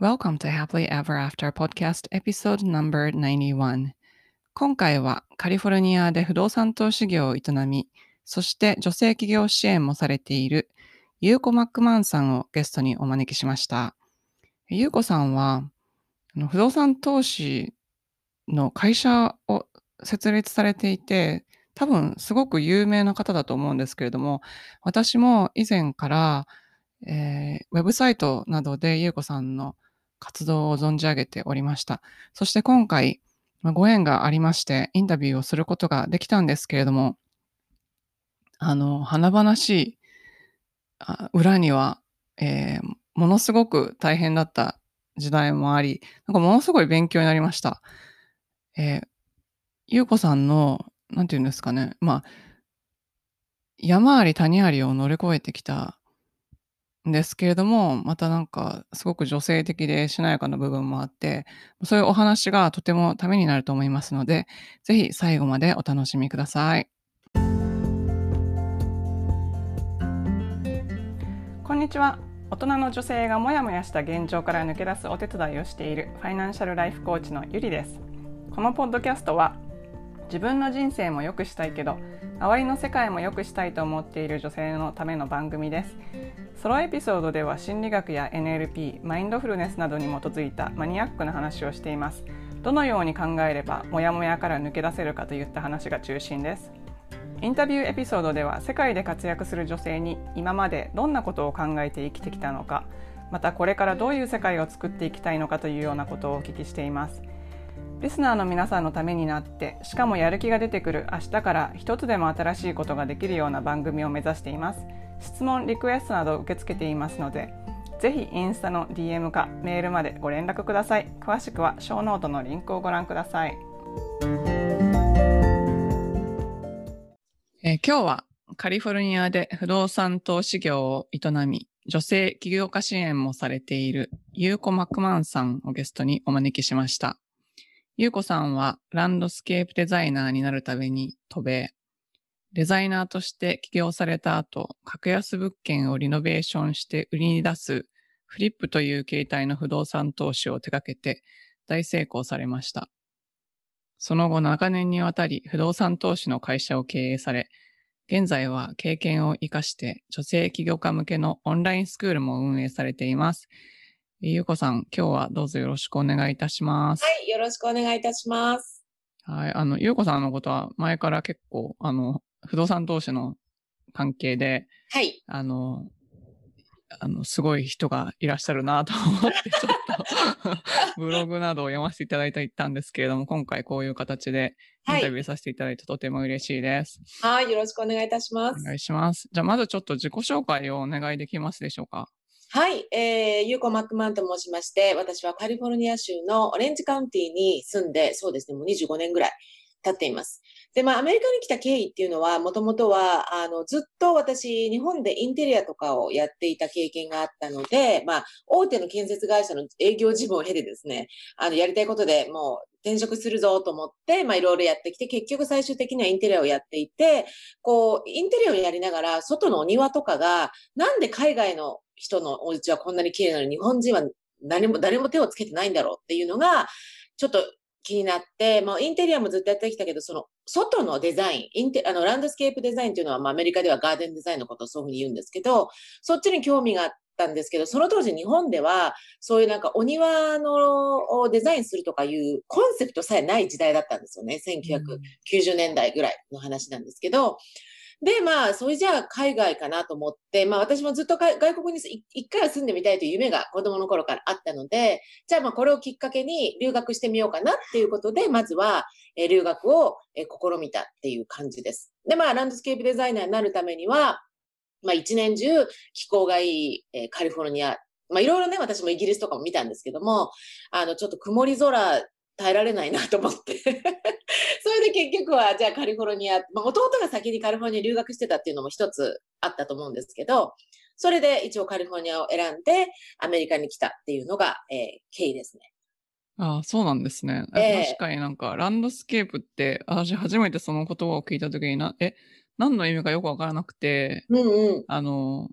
Welcome to Happily Ever After Podcast Episode No.91 今回はカリフォルニアで不動産投資業を営み、そして女性企業支援もされているユーコ・マックマンさんをゲストにお招きしました。ユーコさんは不動産投資の会社を設立されていて、多分すごく有名な方だと思うんですけれども、私も以前から、えー、ウェブサイトなどで優子さんの活動を存じ上げておりました。そして今回、ご縁がありまして、インタビューをすることができたんですけれども、あの、華々しい裏には、えー、ものすごく大変だった時代もあり、なんかものすごい勉強になりました。えー、ゆうこさんの、なんて言うんですかね、まあ、山あり谷ありを乗り越えてきたですけれども、またなんかすごく女性的でしなやかな部分もあって、そういうお話がとてもためになると思いますので、ぜひ最後までお楽しみください。こんにちは。大人の女性がモヤモヤした現状から抜け出すお手伝いをしているファイナンシャルライフコーチのゆりです。このポッドキャストは自分の人生も良くしたいけど周りの世界も良くしたいと思っている女性のための番組です。ソロエピソードでは心理学や NLP マインドフルネスなどに基づいたマニアックな話をしています。どのように考えればモヤモヤから抜け出せるかといった話が中心です。インタビューエピソードでは世界で活躍する女性に今までどんなことを考えて生きてきたのかまたこれからどういう世界を作っていきたいのかというようなことをお聞きしています。リスナーの皆さんのためになってしかもやる気が出てくる明日から一つでも新しいことができるような番組を目指しています。質問リクエストなど受け付けていますのでぜひインスタの DM かメールまでご連絡ください。詳しくはショーノートのリンクをご覧ください、えー、今日はカリフォルニアで不動産投資業を営み女性起業家支援もされているユーコ・マックマンさんをゲストにお招きしました。ゆうこさんはランドスケープデザイナーになるために渡米。デザイナーとして起業された後、格安物件をリノベーションして売りに出すフリップという形態の不動産投資を手掛けて大成功されました。その後長年にわたり不動産投資の会社を経営され、現在は経験を活かして女性起業家向けのオンラインスクールも運営されています。ゆうこさん、今日はどうぞよろしくお願いいたします。はい、よろしくお願いいたします。はい、あの、ゆうこさんのことは前から結構、あの、不動産投資の関係で、はい。あの、あの、すごい人がいらっしゃるなと思って、ちょっとブログなどを読ませていただいたんですけれども、今回こういう形でインタビューさせていただいてとても嬉しいです。はい、よろしくお願いいたします。お願いします。じゃあ、まずちょっと自己紹介をお願いできますでしょうか？はい、えー、ユーコ・マックマンと申しまして、私はカリフォルニア州のオレンジカウンティに住んで、そうですね、もう25年ぐらい経っています。で、まあ、アメリカに来た経緯っていうのは、もともとは、あの、ずっと私、日本でインテリアとかをやっていた経験があったので、まあ、大手の建設会社の営業事務を経てですね、あの、やりたいことでもう転職するぞと思って、まあ、いろいろやってきて、結局最終的にはインテリアをやっていて、こう、インテリアをやりながら、外のお庭とかが、なんで海外の人のお家はこんなに綺麗なのに、日本人は何も、誰も手をつけてないんだろうっていうのが、ちょっと気になって、まあ、インテリアもずっとやってきたけど、その、外のデザイン、インテあの、ランドスケープデザインっていうのは、まあ、アメリカではガーデンデザインのことをそういうふうに言うんですけど、そっちに興味があったんですけど、その当時日本では、そういうなんかお庭のデザインするとかいうコンセプトさえない時代だったんですよね。1990年代ぐらいの話なんですけど、で、まあ、それじゃあ海外かなと思って、まあ私もずっと外国に一回は住んでみたいという夢が子供の頃からあったので、じゃあまあこれをきっかけに留学してみようかなっていうことで、まずは、え留学を、え試みたっていう感じです。で、まあランドスケープデザイナーになるためには、まあ一年中気候がいい、えカリフォルニア、まあいろいろね、私もイギリスとかも見たんですけども、あのちょっと曇り空耐えられないなと思って それで結局は、じゃあカリフォルニア、まあ、弟が先にカリフォルニア留学してたっていうのも一つあったと思うんですけど、それで一応カリフォルニアを選んでアメリカに来たっていうのが、えー、経緯ですね。ああ、そうなんですね。えー、確かになんか、ランドスケープって、私初めてその言葉を聞いたときにな、え、何の意味かよくわからなくて、うんうん、あの、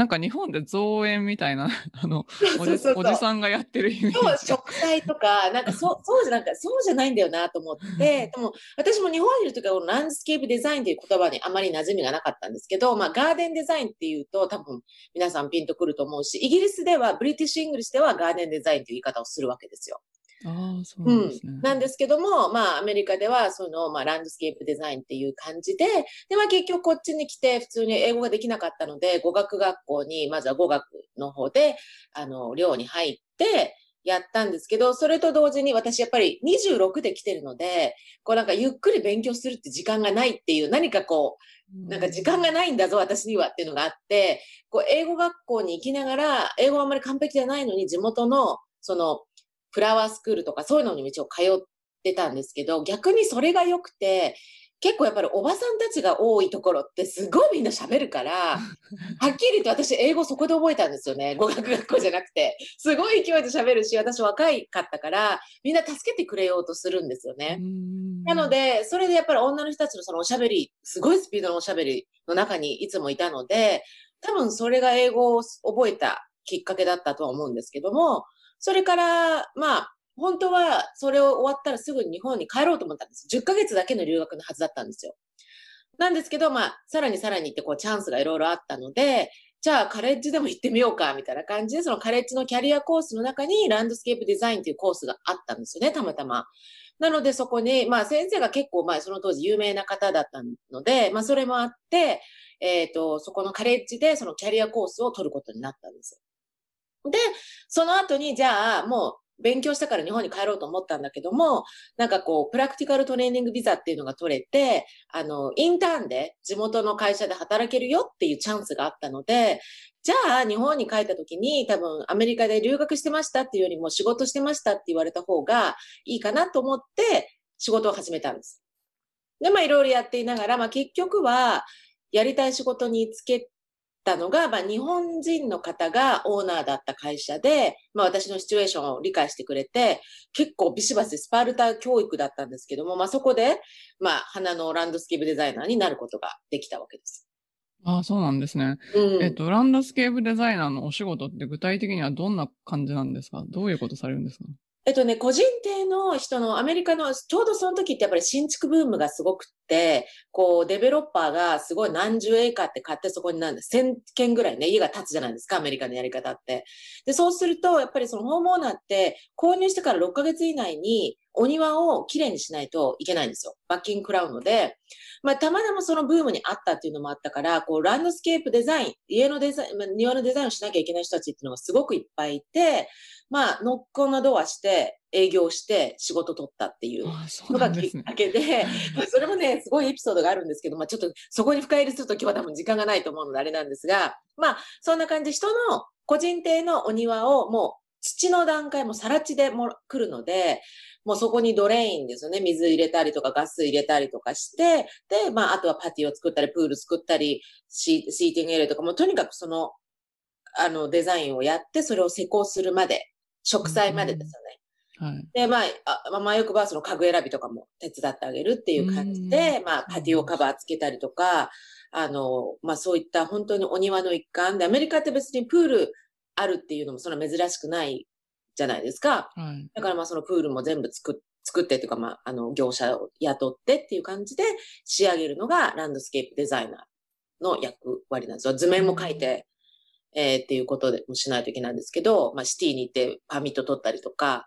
なんか日本で造園みたいな、あの、おじさんがやってるイメージそう、が。植栽とか、なんかそう、そうじゃなんか、そうじゃないんだよなと思って、でも私も日本にいるときはこのランドスケープデザインという言葉にあまり馴染みがなかったんですけど、まあガーデンデザインっていうと多分皆さんピンとくると思うし、イギリスでは、 British English ではガーデンデザインという言い方をするわけですよ。ああ、そううんなんですね。。なんですけども、まあ、アメリカでは、その、まあ、ランドスケープデザインっていう感じで、で、まあ、結局こっちに来て、普通に英語ができなかったので、語学学校に、まずは語学の方で、あの、寮に入って、やったんですけど、それと同時に私やっぱり26で来てるので、こうなんかゆっくり勉強するって時間がないっていう、何かこう、なんか時間がないんだぞ、私にはっていうのがあって、こう、英語学校に行きながら、英語はあんまり完璧じゃないのに、地元の、その、フラワースクールとかそういうのにも一応通ってたんですけど、逆にそれが良くて、結構やっぱりおばさんたちが多いところってすごいみんな喋るから、はっきり言って私英語そこで覚えたんですよね。語学学校じゃなくて。すごい勢いで喋るし、私若いかったから、みんな助けてくれようとするんですよね。なので、で、それでやっぱり女の人たちのそのおしゃべり、すごいスピードのおしゃべりの中にいつもいたので、多分それが英語を覚えたきっかけだったとは思うんですけども、それから、まあ、本当はそれを終わったらすぐに日本に帰ろうと思ったんです。10ヶ月だけの留学のはずだったんですよ。なんですけど、まあ、さらにさらにってこうチャンスがいろいろあったので、じゃあカレッジでも行ってみようか、みたいな感じで、そのカレッジのキャリアコースの中にランドスケープデザインというコースがあったんですよね、たまたま。なのでそこに、まあ先生が結構まあその当時有名な方だったので、まあそれもあって、えっ、と、そこのカレッジでそのキャリアコースを取ることになったんです。で、その後にじゃあもう勉強したから日本に帰ろうと思ったんだけども、なんかこう、プラクティカルトレーニングビザっていうのが取れて、あの、インターンで地元の会社で働けるよっていうチャンスがあったので、じゃあ日本に帰った時に多分アメリカで留学してましたっていうよりも仕事してましたって言われた方がいいかなと思って仕事を始めたんです。で、まあいろいろやっていながら、まあ結局はやりたい仕事に就けたのが、まあ日本人の方がオーナーだった会社で、まあ私のシチュエーションを理解してくれて、結構ビシバシスパルタ教育だったんですけども、まあそこで、まあ花のランドスケープデザイナーになることができたわけです。ああ、そうなんですね。うん。えっと、ランドスケープデザイナーのお仕事って具体的にはどんな感じなんですか？どういうことされるんですか？えっとね、個人邸の人のアメリカの、ちょうどその時ってやっぱり新築ブームがすごくって、こう、デベロッパーがすごい何十エーカーって買ってそこになんで、1000軒ぐらいね、家が建つじゃないですか、アメリカのやり方って。で、そうすると、やっぱりそのホームオーナーって、購入してから6ヶ月以内にお庭をきれいにしないといけないんですよ。罰金食らうので、まあ、たまたまそのブームにあったっていうのもあったから、こう、ランドスケープデザイン、家のデザイン、まあ庭のデザインをしなきゃいけない人たちっていうのがすごくいっぱいいて、まあ、ノックオンのドアして、営業して、仕事取ったっていうのがきっか。けで、まあそれもね、すごいエピソードがあるんですけど、まあちょっとそこに深入りすると今日は多分時間がないと思うのであれなんですが、まあそんな感じで人の個人邸のお庭をもう土の段階も更地でも来るので、もうそこにドレインですよね。水入れたりとかガス入れたりとかして、で、まああとはパティを作ったり、プール作ったり、シシーティングエリアとかもとにかくその、あのデザインをやって、それを施工するまで、植栽までですよね。はい。で、まあ、あまあ、よくばその家具選びとかも手伝ってあげるっていう感じで、まあ、パティオカバーつけたりとか、あの、まあ、そういった本当にお庭の一環で、アメリカって別にプールあるっていうのもそんな珍しくないじゃないですか。はい。だからまあ、そのプールも全部作っ作ってっていうか、まあ、あの、業者を雇ってっていう感じで仕上げるのがランドスケープデザイナーの役割なんですよ。図面も書いて、えーっていうことでもしないといけないんですけど、まあ、シティに行ってパーミット取ったりとか、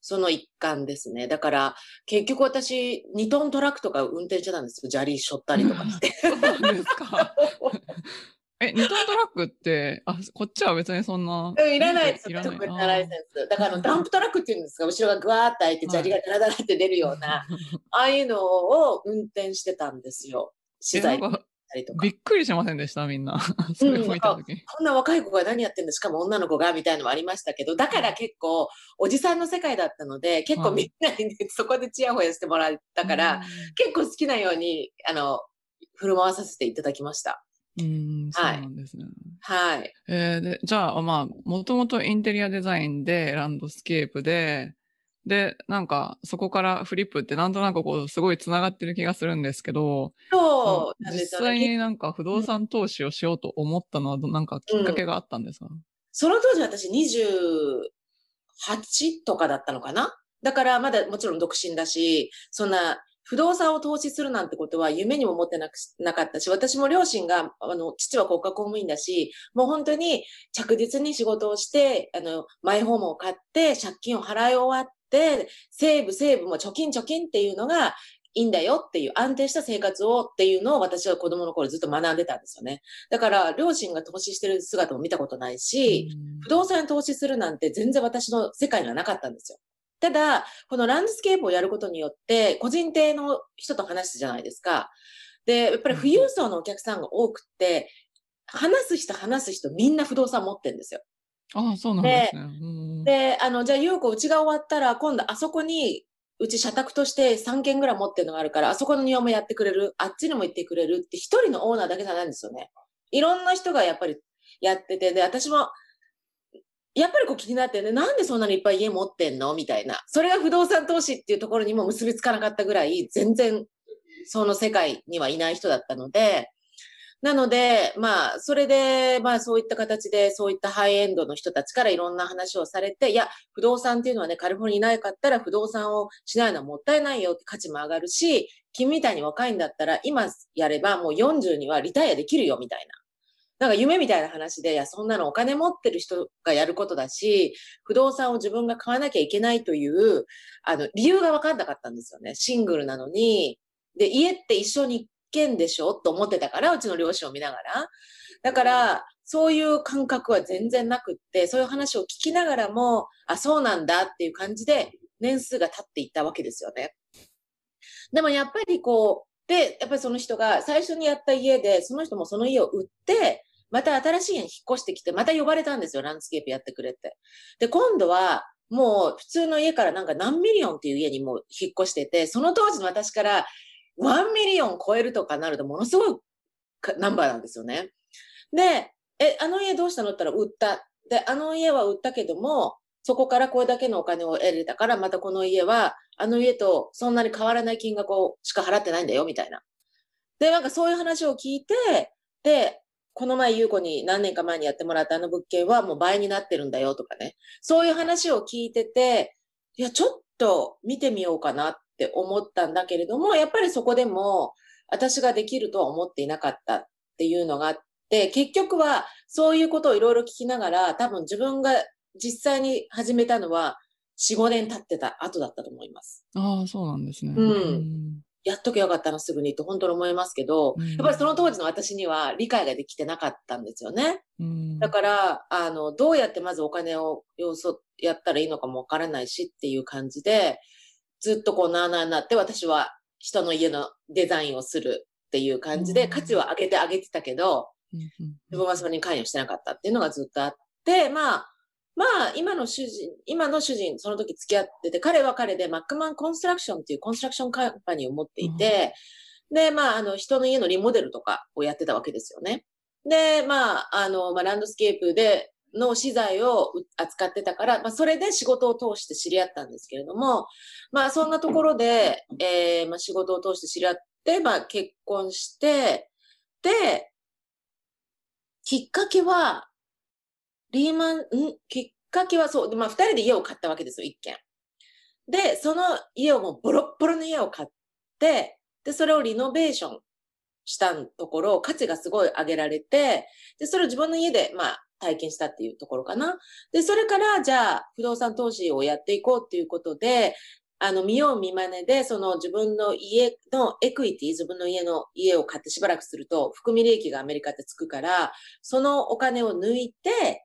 その一環ですね。だから、結局私、2トントラックとか運転してたんですよ。砂利しょったりとかして。そうなんですか。え、二トントラックって、あ、こっちは別にそんな。うんいらないですよ、いらなライセンス。だからダンプトラックっていうんですか、後ろがグワーって開いて砂利がダラダラって出るような、ああいうのを運転してたんですよ。資材んか、たりとかび。っくりしませんでした、みんな。それを見たときに。こんな若い子が何やってんだ、しかも女の子が、みたいなのもありましたけど、だから結構、おじさんの世界だったので、結構みんなに、ね、そこでチヤホヤしてもらったから、結構好きなように、あの、振る舞わさせていただきました。うん、うん、そうはいなんですね。はい。えーで、じゃあ、まあ、もともとインテリアデザインで、ランドスケープで、で、なんか、そこからフリップってなんとなくこう、すごい繋がってる気がするんですけど、そう実。際になんか不動産投資をしようと思ったのは、どなんかきっかけがあったんですか？その当時私28とかだったのかな？だからまだもちろん独身だし、そんな不動産を投資するなんてことは夢にも思ってなくなかったし、私も両親が、あの、父は国家公務員だし、もう本当に着実に仕事をして、あの、マイホームを買って、借金を払い終わって、セーブ、セーブも貯金、貯金っていうのがいいんだよっていう安定した生活をっていうのを私は子供の頃ずっと学んでたんですよね。だから、両親が投資してる姿も見たことないし、うん不動産に投資するなんて全然私の世界にはなかったんですよ。ただ、このランドスケープをやることによって、個人邸の人と話すじゃないですか。で、やっぱり富裕層のお客さんが多くて、話す人話す人みんな不動産持ってるんですよ。ああ、そうなんですね。うんで、あの、じゃあ、ゆうこ、うちが終わったら、今度あそこに、うち社宅として3軒ぐらい持ってるのがあるから、あそこの庭もやってくれる、あっちにも行ってくれるって一人のオーナーだけじゃないんですよね。いろんな人がやっぱりやってて、で、私も、やっぱりこう気になってね、なんでそんなにいっぱい家持ってんの？みたいな。それが不動産投資っていうところにも結びつかなかったぐらい、全然その世界にはいない人だったので、なので、まあ、それで、まあ、そういった形で、そういったハイエンドの人たちからいろんな話をされて、いや、不動産っていうのはね、カリフォルニアいなかったら不動産をしないのはもったいないよって価値も上がるし、君みたいに若いんだったら、今やればもう40にはリタイアできるよ、みたいな。なんか夢みたいな話で、いや、そんなのお金持ってる人がやることだし、不動産を自分が買わなきゃいけないという、あの、理由が分かんなかったんですよね。シングルなのに。で、家って一緒に一軒でしょ？と思ってたから、うちの両親を見ながら。だから、そういう感覚は全然なくって、そういう話を聞きながらも、あ、そうなんだっていう感じで、年数が経っていったわけですよね。でもやっぱりこう、で、やっぱりその人が最初にやった家で、その人もその家を売って、また新しい家に引っ越してきて、また呼ばれたんですよ、ランスケープやってくれって。で、今度は、もう普通の家からなんか何 million っていう家にもう引っ越してて、その当時の私から1 million 超えるとかなるとものすごいナンバーなんですよね。で、え、あの家どうしたの？って言ったら売った。で、あの家は売ったけども、そこからこれだけのお金を得れたから、またこの家は、あの家とそんなに変わらない金額をしか払ってないんだよ、みたいな。で、なんかそういう話を聞いて、で、この前、ゆう子に何年か前にやってもらったあの物件はもう倍になってるんだよとかね。そういう話を聞いてて、いや、ちょっと見てみようかなって思ったんだけれども、やっぱりそこでも私ができるとは思っていなかったっていうのがあって、結局はそういうことをいろいろ聞きながら、多分自分が実際に始めたのは4、5年経ってた後だったと思います。ああ、そうなんですね。うんやっとけよかったな、すぐにって本当に思いますけど、うんやっぱりその当時の私には理解ができてなかったんですよね。うんだから、あの、どうやってまずお金を要素やったらいいのかもわからないしっていう感じで、ずっとこうなあなあになって私は人の家のデザインをするっていう感じでうん。価値を上げてあげてたけど、自分はそれに関与してなかったっていうのがずっとあって、まあ、まあ、今の主人、今の主人、その時付き合ってて、彼は彼でマックマンコンストラクションっていうコンストラクションカンパニーを持っていて、で、まあ、あの、人の家のリモデルとかをやってたわけですよね。で、まあ、あの、まあ、ランドスケープで、の資材を扱ってたから、まあ、それで仕事を通して知り合ったんですけれども、まあ、そんなところで、えーまあ、仕事を通して知り合って、まあ、結婚して、で、きっかけは、リーマン、ん？きっかけはそう、まあ、二人で家を買ったわけですよ、一軒。で、その家をもうボロッボロの家を買って、で、それをリノベーションしたところ、価値がすごい上げられて、で、それを自分の家で、まあ、体験したっていうところかな。で、それから、じゃあ、不動産投資をやっていこうっていうことで、あの、見よう見まねで、その自分の家のエクイティ、自分の家の家を買ってしばらくすると、含み利益がアメリカってつくから、そのお金を抜いて、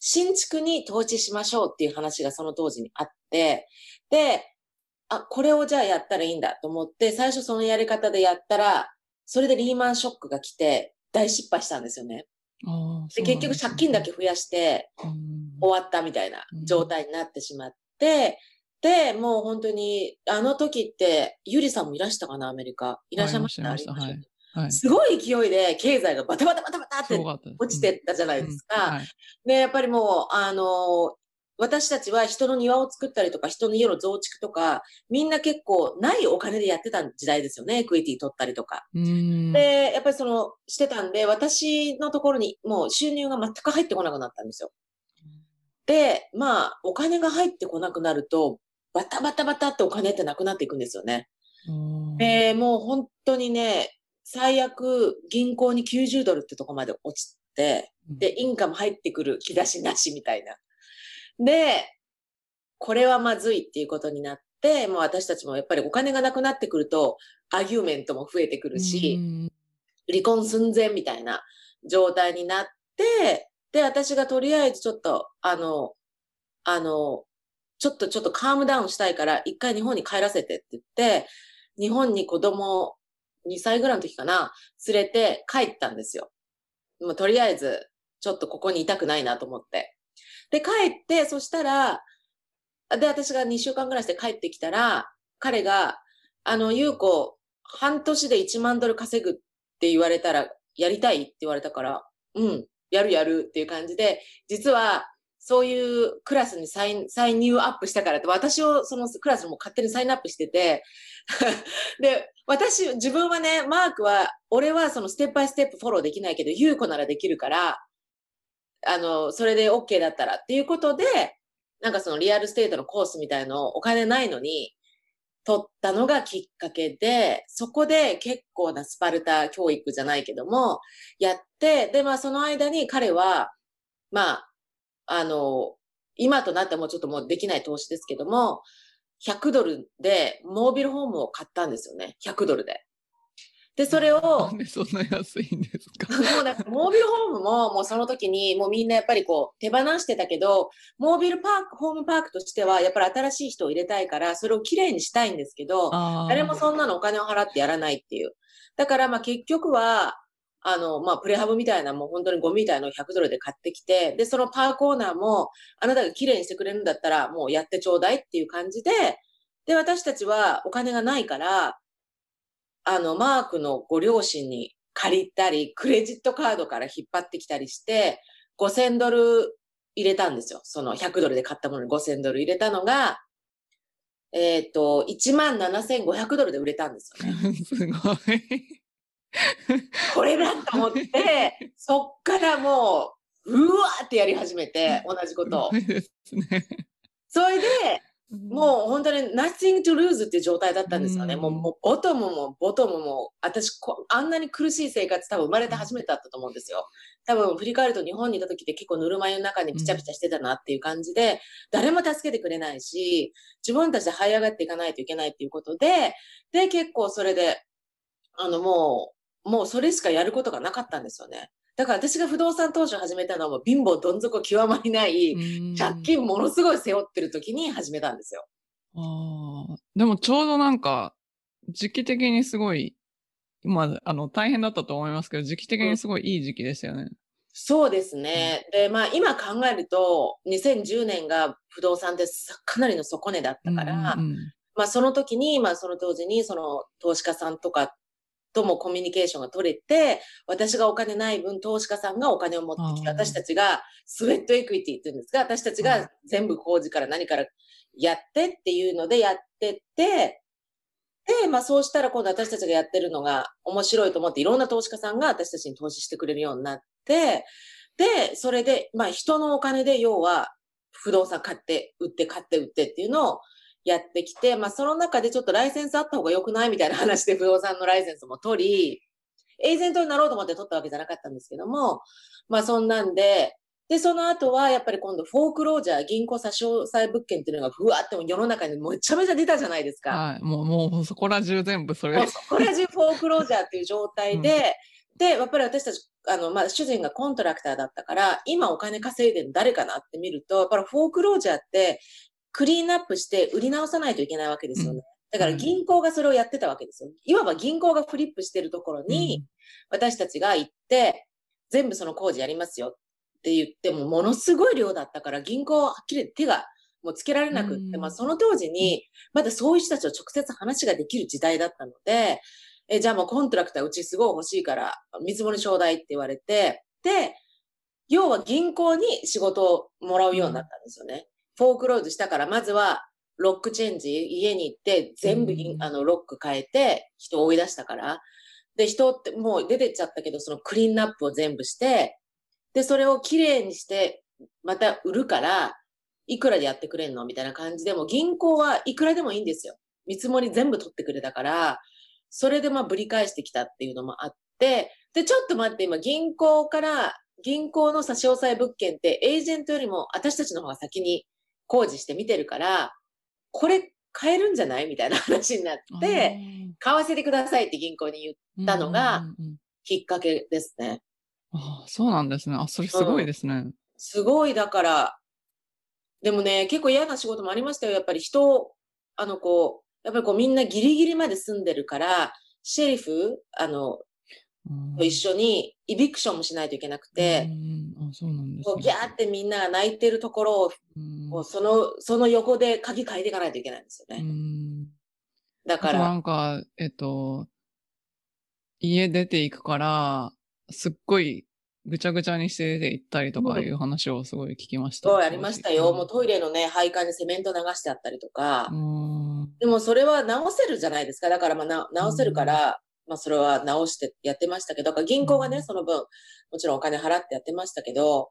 新築に投資しましょうっていう話がその当時にあって、で、あ、これをじゃあやったらいいんだと思って、最初そのやり方でやったら、それでリーマンショックが来て、大失敗したんですよね。で、結局借金だけ増やして、終わったみたいな状態になってしまって、で、もう本当に、あの時って、ゆりさんもいらしたかな、アメリカ。いらっしゃいました？はい。はい。すごい勢いで経済がバタバタバタバタって落ちてったじゃないですか。で、やっぱりもう、あの、私たちは人の庭を作ったりとか、人の家の増築とか、みんな結構ないお金でやってた時代ですよね。エクイティ取ったりとか。うん。で、やっぱりその、してたんで、私のところにもう収入が全く入ってこなくなったんですよ。で、まあ、お金が入ってこなくなると、バタバタバタってお金ってなくなっていくんですよね。うんで、もう本当にね、最悪銀行に90ドルってとこまで落ちて、で、インカム入ってくる気出しなしみたいな。で、これはまずいっていうことになって、もう私たちもやっぱりお金がなくなってくると、アギューメントも増えてくるし、うん離婚寸前みたいな状態になって、で、私がとりあえずちょっと、あの、あの、ちょっとちょっとカームダウンしたいから、一回日本に帰らせてって言って、日本に子供2歳ぐらいの時かな、連れて帰ったんですよ。もうとりあえず、ちょっとここにいたくないなと思って。で、帰って、そしたら、で、私が2週間ぐらいして帰ってきたら、彼が、あの、ゆうこ、半年で1万ドル稼ぐって言われたら、やりたいって言われたから、うん、やるやるっていう感じで、実は、そういうクラスに sign、sign up したからって、私をそのクラスも勝手に sign up してて、で、私、自分はね、マークは、俺はその step by step フォローできないけど、優子ならできるから、あの、それで OK だったらっていうことで、なんかその real estate のコースみたいのをお金ないのに、取ったのがきっかけで、そこで結構なスパルタ教育じゃないけども、やって、で、まあその間に彼は、まあ、あの、今となってもちょっともうできない投資ですけども、100ドルでモービルホームを買ったんですよね。100ドルで。で、それをな、んでそんな安いんですか？もうなんか、モービルホームも、もうその時に、もうみんなやっぱりこう、手放してたけど、モービルパーク、ホームパークとしては、やっぱり新しい人を入れたいから、それをきれいにしたいんですけど、誰もそんなのお金を払ってやらないっていう。だからまあ結局は、あの、まあプレハブみたいなもう本当にゴミみたいなのを100ドルで買ってきて、で、そのパーコーナーも、あなたが綺麗にしてくれるんだったらもうやってちょうだいっていう感じで、で、私たちはお金がないから、あの、マークのご両親に借りたり、クレジットカードから引っ張ってきたりして、5000ドル入れたんですよ。その100ドルで買ったものに5000ドル入れたのが、えっ、と、17,500ドルで売れたんですよね。すごい。これだと思って、そっからもう、うわーってやり始めて、同じことをね。それで、もう本当に nothing to lose っていう状態だったんですよね。うんもう、もうボトムもボトムも、私こ、あんなに苦しい生活多分生まれて初めてだったと思うんですよ。多分振り返ると日本にいた時って結構ぬるま湯の中にピチャピチャしてたなっていう感じで、誰も助けてくれないし、自分たちで這い上がっていかないといけないっていうことで、で、結構それで、あのもう、もうそれしかやることがなかったんですよね。だから私が不動産投資を始めたのはもう貧乏どん底極まりない、うん借金ものすごい背負ってる時に始めたんですよ。ああ、でもちょうどなんか、時期的にすごい、まあ、あの、大変だったと思いますけど、時期的にすごいいい時期ですよね。そうですね。で、まあ今考えると、2010年が不動産でかなりの底値だったから、うんうんまあその時に、まあその当時にその投資家さんとかともコミュニケーションが取れて、私がお金ない分投資家さんがお金を持ってきて、私たちがスウェットエクイティって言うんですが、私たちはい。が全部工事から何からやってっていうのでやってって、で、まあそうしたら今度私たちがやってるのが面白いと思っていろんな投資家さんが私たちに投資してくれるようになって、で、それで、まあ人のお金で要は不動産買って、売って、買って、売ってっていうのをやってきて、まあその中でちょっとライセンスあった方が良くない？みたいな話で不動産のライセンスも取り、エージェントになろうと思って取ったわけじゃなかったんですけども、まあそんなんで、で、その後はやっぱり今度フォークロージャー、銀行差し押さえ物件っていうのがふわって世の中にめちゃめちゃ出たじゃないですか。はい。もう、もう、そこら中全部それもうそこら中フォークロージャーっていう状態で、で、やっぱり私たち、あの、まあ、主人がコントラクターだったから、今お金稼いでるの誰かなって見ると、やっぱりフォークロージャーって、クリーンアップして売り直さないといけないわけですよね。だから銀行がそれをやってたわけですよ。いわば銀行がフリップしてるところに、私たちが行って、全部その工事やりますよって言っても、ものすごい量だったから、銀行はっきり手がもうつけられなくって、うんまあその当時に、まだそういう人たちと直接話ができる時代だったので、え、じゃあもうコントラクターうちすごい欲しいから、見積もりちょうだいって言われて、で、要は銀行に仕事をもらうようになったんですよね。フォークローズしたから、まずはロックチェンジ、家に行って全部、うんあのロック変えて人を追い出したから。で、人ってもう出てっちゃったけど、そのクリーンナップを全部して、で、それをきれいにして、また売るから、いくらでやってくれんの？みたいな感じでも、銀行はいくらでもいいんですよ。見積もり全部取ってくれたから、それでまあぶり返してきたっていうのもあって、で、ちょっと待って、今銀行から、銀行の差し押さえ物件ってエージェントよりも私たちの方が先に工事して見てるから、これ買えるんじゃない？みたいな話になって、買わせてくださいって銀行に言うあーたのがうんうんうんうんきっかけですね。あーそうなんですね。あ、それすごいですね。すごい、だから、でもね、結構嫌な仕事もありましたよ。やっぱり人を、あの、こう、やっぱりこうみんなギリギリまで住んでるから、シェリフ、あの、うんと一緒にイビクションもしないといけなくて、あ、そうなんですね。こうギャーってみんなが泣いてるところを、うその、その横で鍵変えていかないといけないんですようね。んだから、なんか、えっと、家出ていくから、すっごいぐちゃぐちゃにして出て行ったりとかいう話をすごい聞きました。そうやりましたよ。もうトイレ。レのね、配管にセメント流してあったりとか、うんでもそれは直せるじゃないですか。だからまあな直せるから、まあそれは直してやってましたけど、だから銀行がね、うんその分、もちろんお金払ってやってましたけど、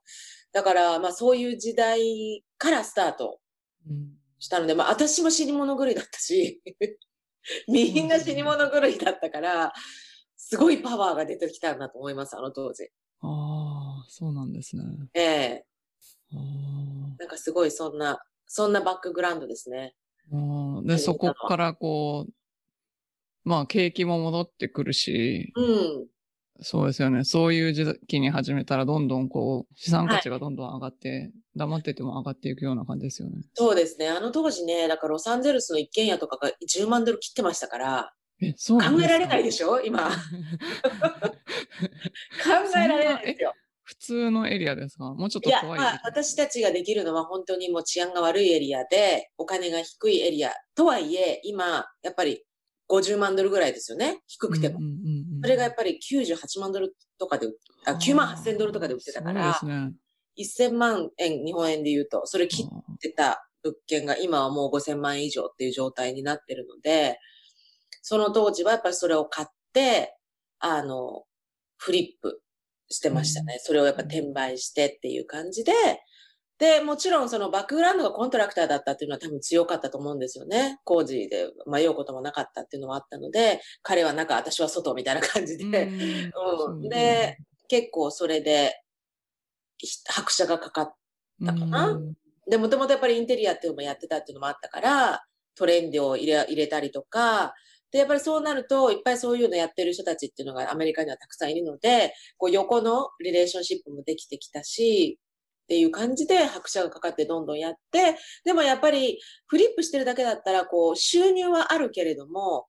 だからまあそういう時代からスタートうんしたので、まあ私も死に物狂いだったし、みんな死に物狂いだったから、すごいパワーが出てきたんだと思います、あの当時。ああ、そうなんですね。ええなんかすごいそんな、そんなバックグラウンドですね。で、そこからこう、まあ、景気も戻ってくるし、うん。そうですよね。そういう時期に始めたら、どんどんこう、資産価値がどんどん上がって、黙ってても上がっていくような感じですよね。そうですね。あの当時ね、だからロサンゼルスの一軒家とかが10万ドル切ってましたから、え、そう考えられないでしょ？今。考えられないですよ。普通のエリアですか？もうちょっいや、と怖いまあ、私たちができるのは本当にもう治安が悪いエリアで、お金が低いエリア。とはいえ、今、やっぱり50万ドルぐらいですよね。低くても。うんうんうんうんそれがやっぱり98万ドルとかで、あ9万8000ドルとかで売ってたから、ね。1000万円、日本円で言うと、それ切っあてた物件が今はもう5000万円以上っていう状態になってるので、その当時はやっぱりそれを買って、あの、フリップしてましたね。それをやっぱ転売してっていう感じで、で、もちろんそのバックグラウンドがコントラクターだったっていうのは多分強かったと思うんですよね。工事で迷うこともなかったっていうのはあったので、彼は中、私は外みたいな感じで、ーうん。で、結構それで、ひ拍車がかかっだかな。うん。で、もともとやっぱりインテリアっていうのもやってたっていうのもあったから、トレンドを入れ入れたりとか、で、やっぱりそうなると、いっぱいそういうのやってる人たちっていうのがアメリカにはたくさんいるので、こう横のリレーションシップもできてきたし、っていう感じで拍車がかかってどんどんやって、でもやっぱりフリップしてるだけだったら、こう収入はあるけれども、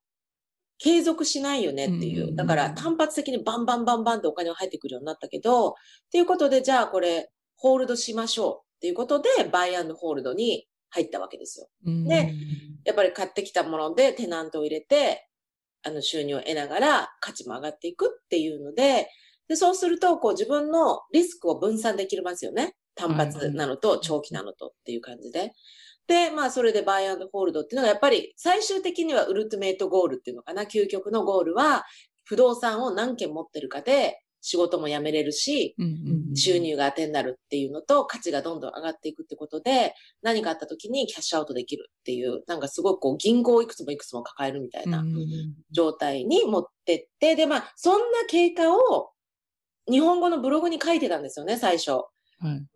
継続しないよねっていう。だから単発的にバンバンバンバンってお金が入ってくるようになったけど、っていうことで、じゃあこれ、ホールドしましょうっていうことで、バイアンドホールドに入ったわけですよ。うんでやっぱり買ってきたものでテナントを入れて、あの収入を得ながら価値も上がっていくっていうので、で、そうすると、こう自分のリスクを分散できますよね。単発なのと長期なのとっていう感じで。で、まあそれでバイアンドホールドっていうのがやっぱり最終的にはウルティメイトゴールっていうのかな。究極のゴールは不動産を何件持ってるかで仕事も辞めれるし、収入が当てになるっていうのと、価値がどんどん上がっていくってことで、何かあった時にキャッシュアウトできるっていう、なんかすごくこう銀行をいくつもいくつも抱えるみたいなうん状態に持ってって、で、まあ、そんな経過を日本語のブログに書いてたんですよね、最初。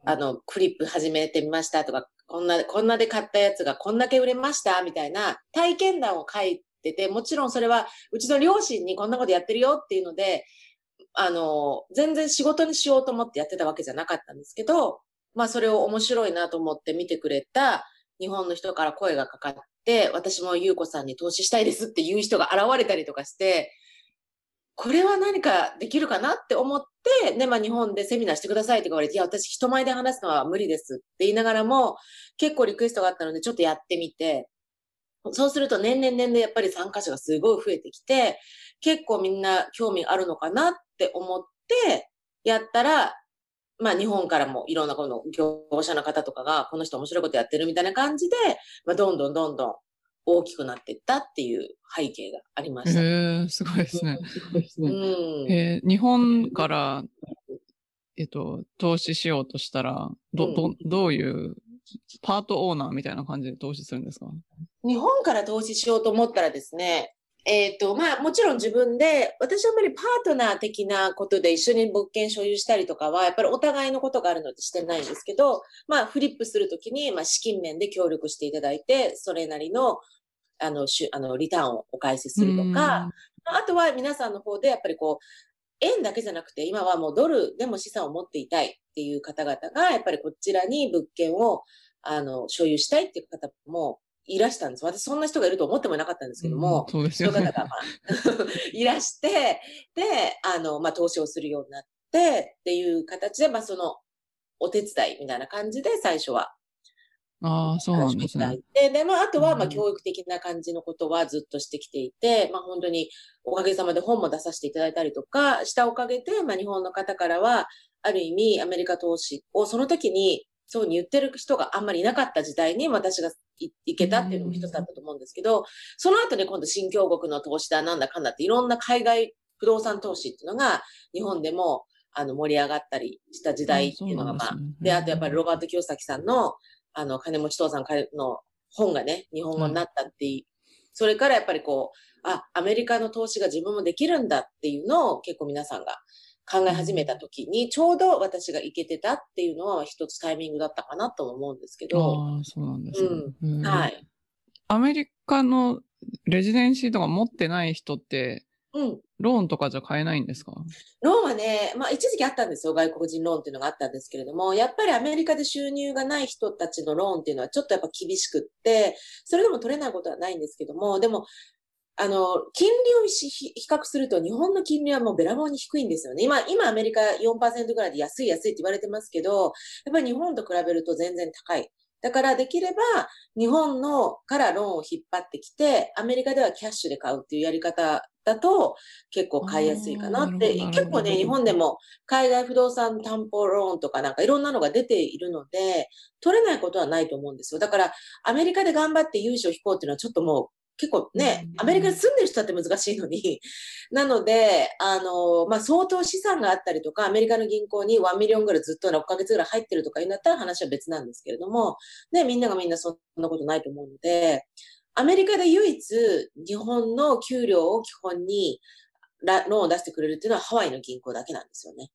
あの、クリップ始めてみましたとか、こんな、こんなで買ったやつがこんだけ売れましたみたいな体験談を書いてて、もちろんそれはうちの両親にこんなことやってるよっていうので、あの、全然仕事にしようと思ってやってたわけじゃなかったんですけど、まあそれを面白いなと思って見てくれた日本の人から声がかかって、私も優子さんに投資したいですっていう人が現れたりとかして、これは何かできるかなって思って、ね、まあ日本でセミナーしてくださいって言われて、いや、私人前で話すのは無理ですって言いながらも、結構リクエストがあったので、ちょっとやってみて、そうすると年々年々やっぱり参加者がすごい増えてきて、結構みんな興味あるのかなって思って、やったら、まあ日本からもいろんなこの業者の方とかが、この人面白いことやってるみたいな感じで、まあどんどんどんどん大きくなっていったっていう背景がありました。へえ、すごいですね。うん、えー、日本から、えっと、投資しようとしたら、ど、ど、どういうパートオーナーみたいな感じで投資するんですか？日本から投資しようと思ったらですね、えっ、ー、と、まあ、もちろん自分で、私はあんまりパートナー的なことで一緒に物件所有したりとかは、やっぱりお互いのことがあるのでしてないんですけど、まあ、フリップするときに、まあ、資金面で協力していただいて、それなりの、あの、しあのリターンをお返しするとか、あとは皆さんの方で、やっぱりこう、円だけじゃなくて、今はもうドルでも資産を持っていたいっていう方々が、やっぱりこちらに物件を、あの、所有したいっていう方もいらしたんです。私そんな人がいると思ってもなかったんですけども、うん、そうですよね。方が、まあ、いらして、で、あの、まあ、投資をするようになって、っていう形で、まあ、その、お手伝いみたいな感じで最初は。ああ、そうなんですね。で、で、まあ、あとは、まあ、教育的な感じのことはずっとしてきていて、まあ、本当におかげさまで本も出させていただいたりとかしたおかげで、まあ、日本の方からは、ある意味、アメリカ投資をその時にそうに言ってる人があんまりいなかった時代に私が行けたっていうのも一つだったと思うんですけど、その後に今度新興国の投資だなんだかんだっていろんな海外不動産投資っていうのが日本でもあの盛り上がったりした時代っていうのがまあ、で、あとやっぱりロバート清崎さんのあの金持ち父さんの本がね、日本語になったっていう、それからやっぱりこう、あ、アメリカの投資が自分もできるんだっていうのを結構皆さんが考え始めた時に、ちょうど私が行けてたっていうのは一つタイミングだったかなと思うんですけど。ああ、そうなんですね、うん。はい。アメリカのレジデンシーとか持ってない人って、うん。ローンとかじゃ買えないんですか？ローンはね、まあ一時期あったんですよ。外国人ローンっていうのがあったんですけれども、やっぱりアメリカで収入がない人たちのローンっていうのはちょっとやっぱ厳しくって、それでも取れないことはないんですけども、でもあの、金利を比較すると日本の金利はもうべらぼうに低いんですよね。今、今アメリカ4%ぐらいで安い安いって言われてますけど、やっぱり日本と比べると全然高い。だからできれば日本のからローンを引っ張ってきて、アメリカではキャッシュで買うっていうやり方だと結構買いやすいかなって、結構ね、日本でも海外不動産担保ローンとかなんかいろんなのが出ているので、取れないことはないと思うんですよ。だからアメリカで頑張って融資を引こうっていうのはちょっともう結構ね、アメリカに住んでる人だって難しいのに。なので、あの、まあ、相当資産があったりとか、アメリカの銀行に1 million ぐらいずっと6ヶ月ぐらい入ってるとか言うんだったら話は別なんですけれども、ね、みんながみんなそんなことないと思うので、アメリカで唯一日本の給料を基本にローンを出してくれるっていうのはハワイの銀行だけなんですよね。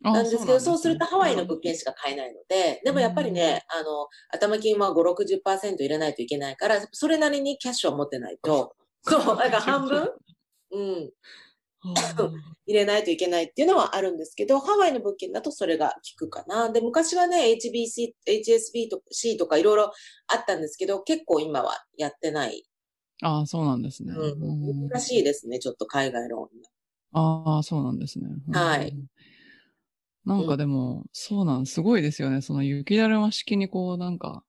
なんですけど、そうするとハワイの物件しか買えないので、でもやっぱりね、あの、頭金は5、60%入れないといけないから、それなりにキャッシュを持ってないと、そう、なんか半分？うん。入れないといけないっていうのはあるんですけど、ハワイの物件だとそれが効くかな。で、昔はね、HBC、HSB と C とかいろいろあったんですけど、結構今はやってない。ああ、そうなんですね。うん、難しいですね、ちょっと海外ローンああ、そうなんですね。はい。なんかでも、そうなん、すごいですよね。その雪だるま式にこう、なんか、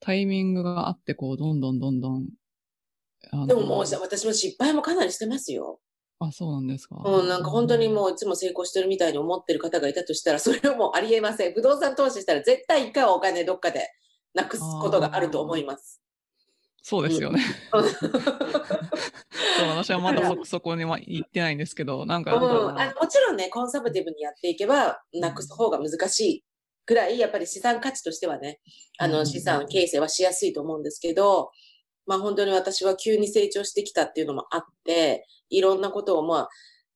タイミングがあって、こう、どんどんどんどん。でももう、私も失敗もかなりしてますよ。あ、そうなんですか。うん、なんか本当にもういつも成功してるみたいに思ってる方がいたとしたら、それはもうありえません。不動産投資したら絶対一回はお金どっかでなくすことがあると思います。そうですよね。そう私はまだそそこには行ってないんですけど、なんか、うん、あもちろんね、コンサバティブにやっていけば、なくす方が難しいくらい、やっぱり資産価値としてはね、あの、資産形成はしやすいと思うんですけど、まあ本当に私は急に成長してきたっていうのもあって、いろんなことをまあ、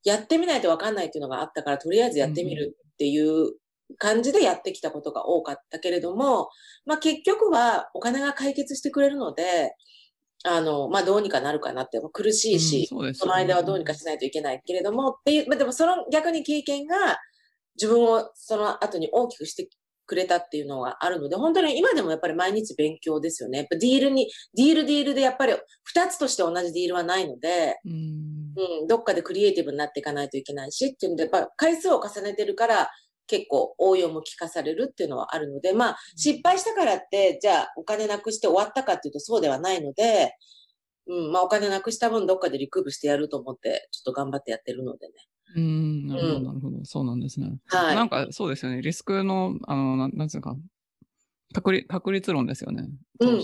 やってみないとわかんないっていうのがあったから、とりあえずやってみるっていう感じでやってきたことが多かったけれども、まあ結局はお金が解決してくれるので、あの、まあ、どうにかなるかなって、苦しいし、うんそね、その間はどうにかしないといけないけれども、っていう、まあ、でもその逆に経験が自分をその後に大きくしてくれたっていうのがあるので、本当に今でもやっぱり毎日勉強ですよね。やっぱディールに、ディールディールでやっぱり二つとして同じディールはないので、うん、うん、どっかでクリエイティブになっていかないといけないしっていうので、やっぱ回数を重ねてるから、結構応用も聞かされるっていうのはあるので、まあ、失敗したからって、じゃあお金なくして終わったかっていうとそうではないので、うん、まあお金なくした分どっかでリクープしてやると思って、ちょっと頑張ってやってるのでね。うん、なるほど、うんなるほど。そうなんですね。はい。なんかそうですよね。リスクの、あの、なんなんつうか、確率確率論ですよね。うん。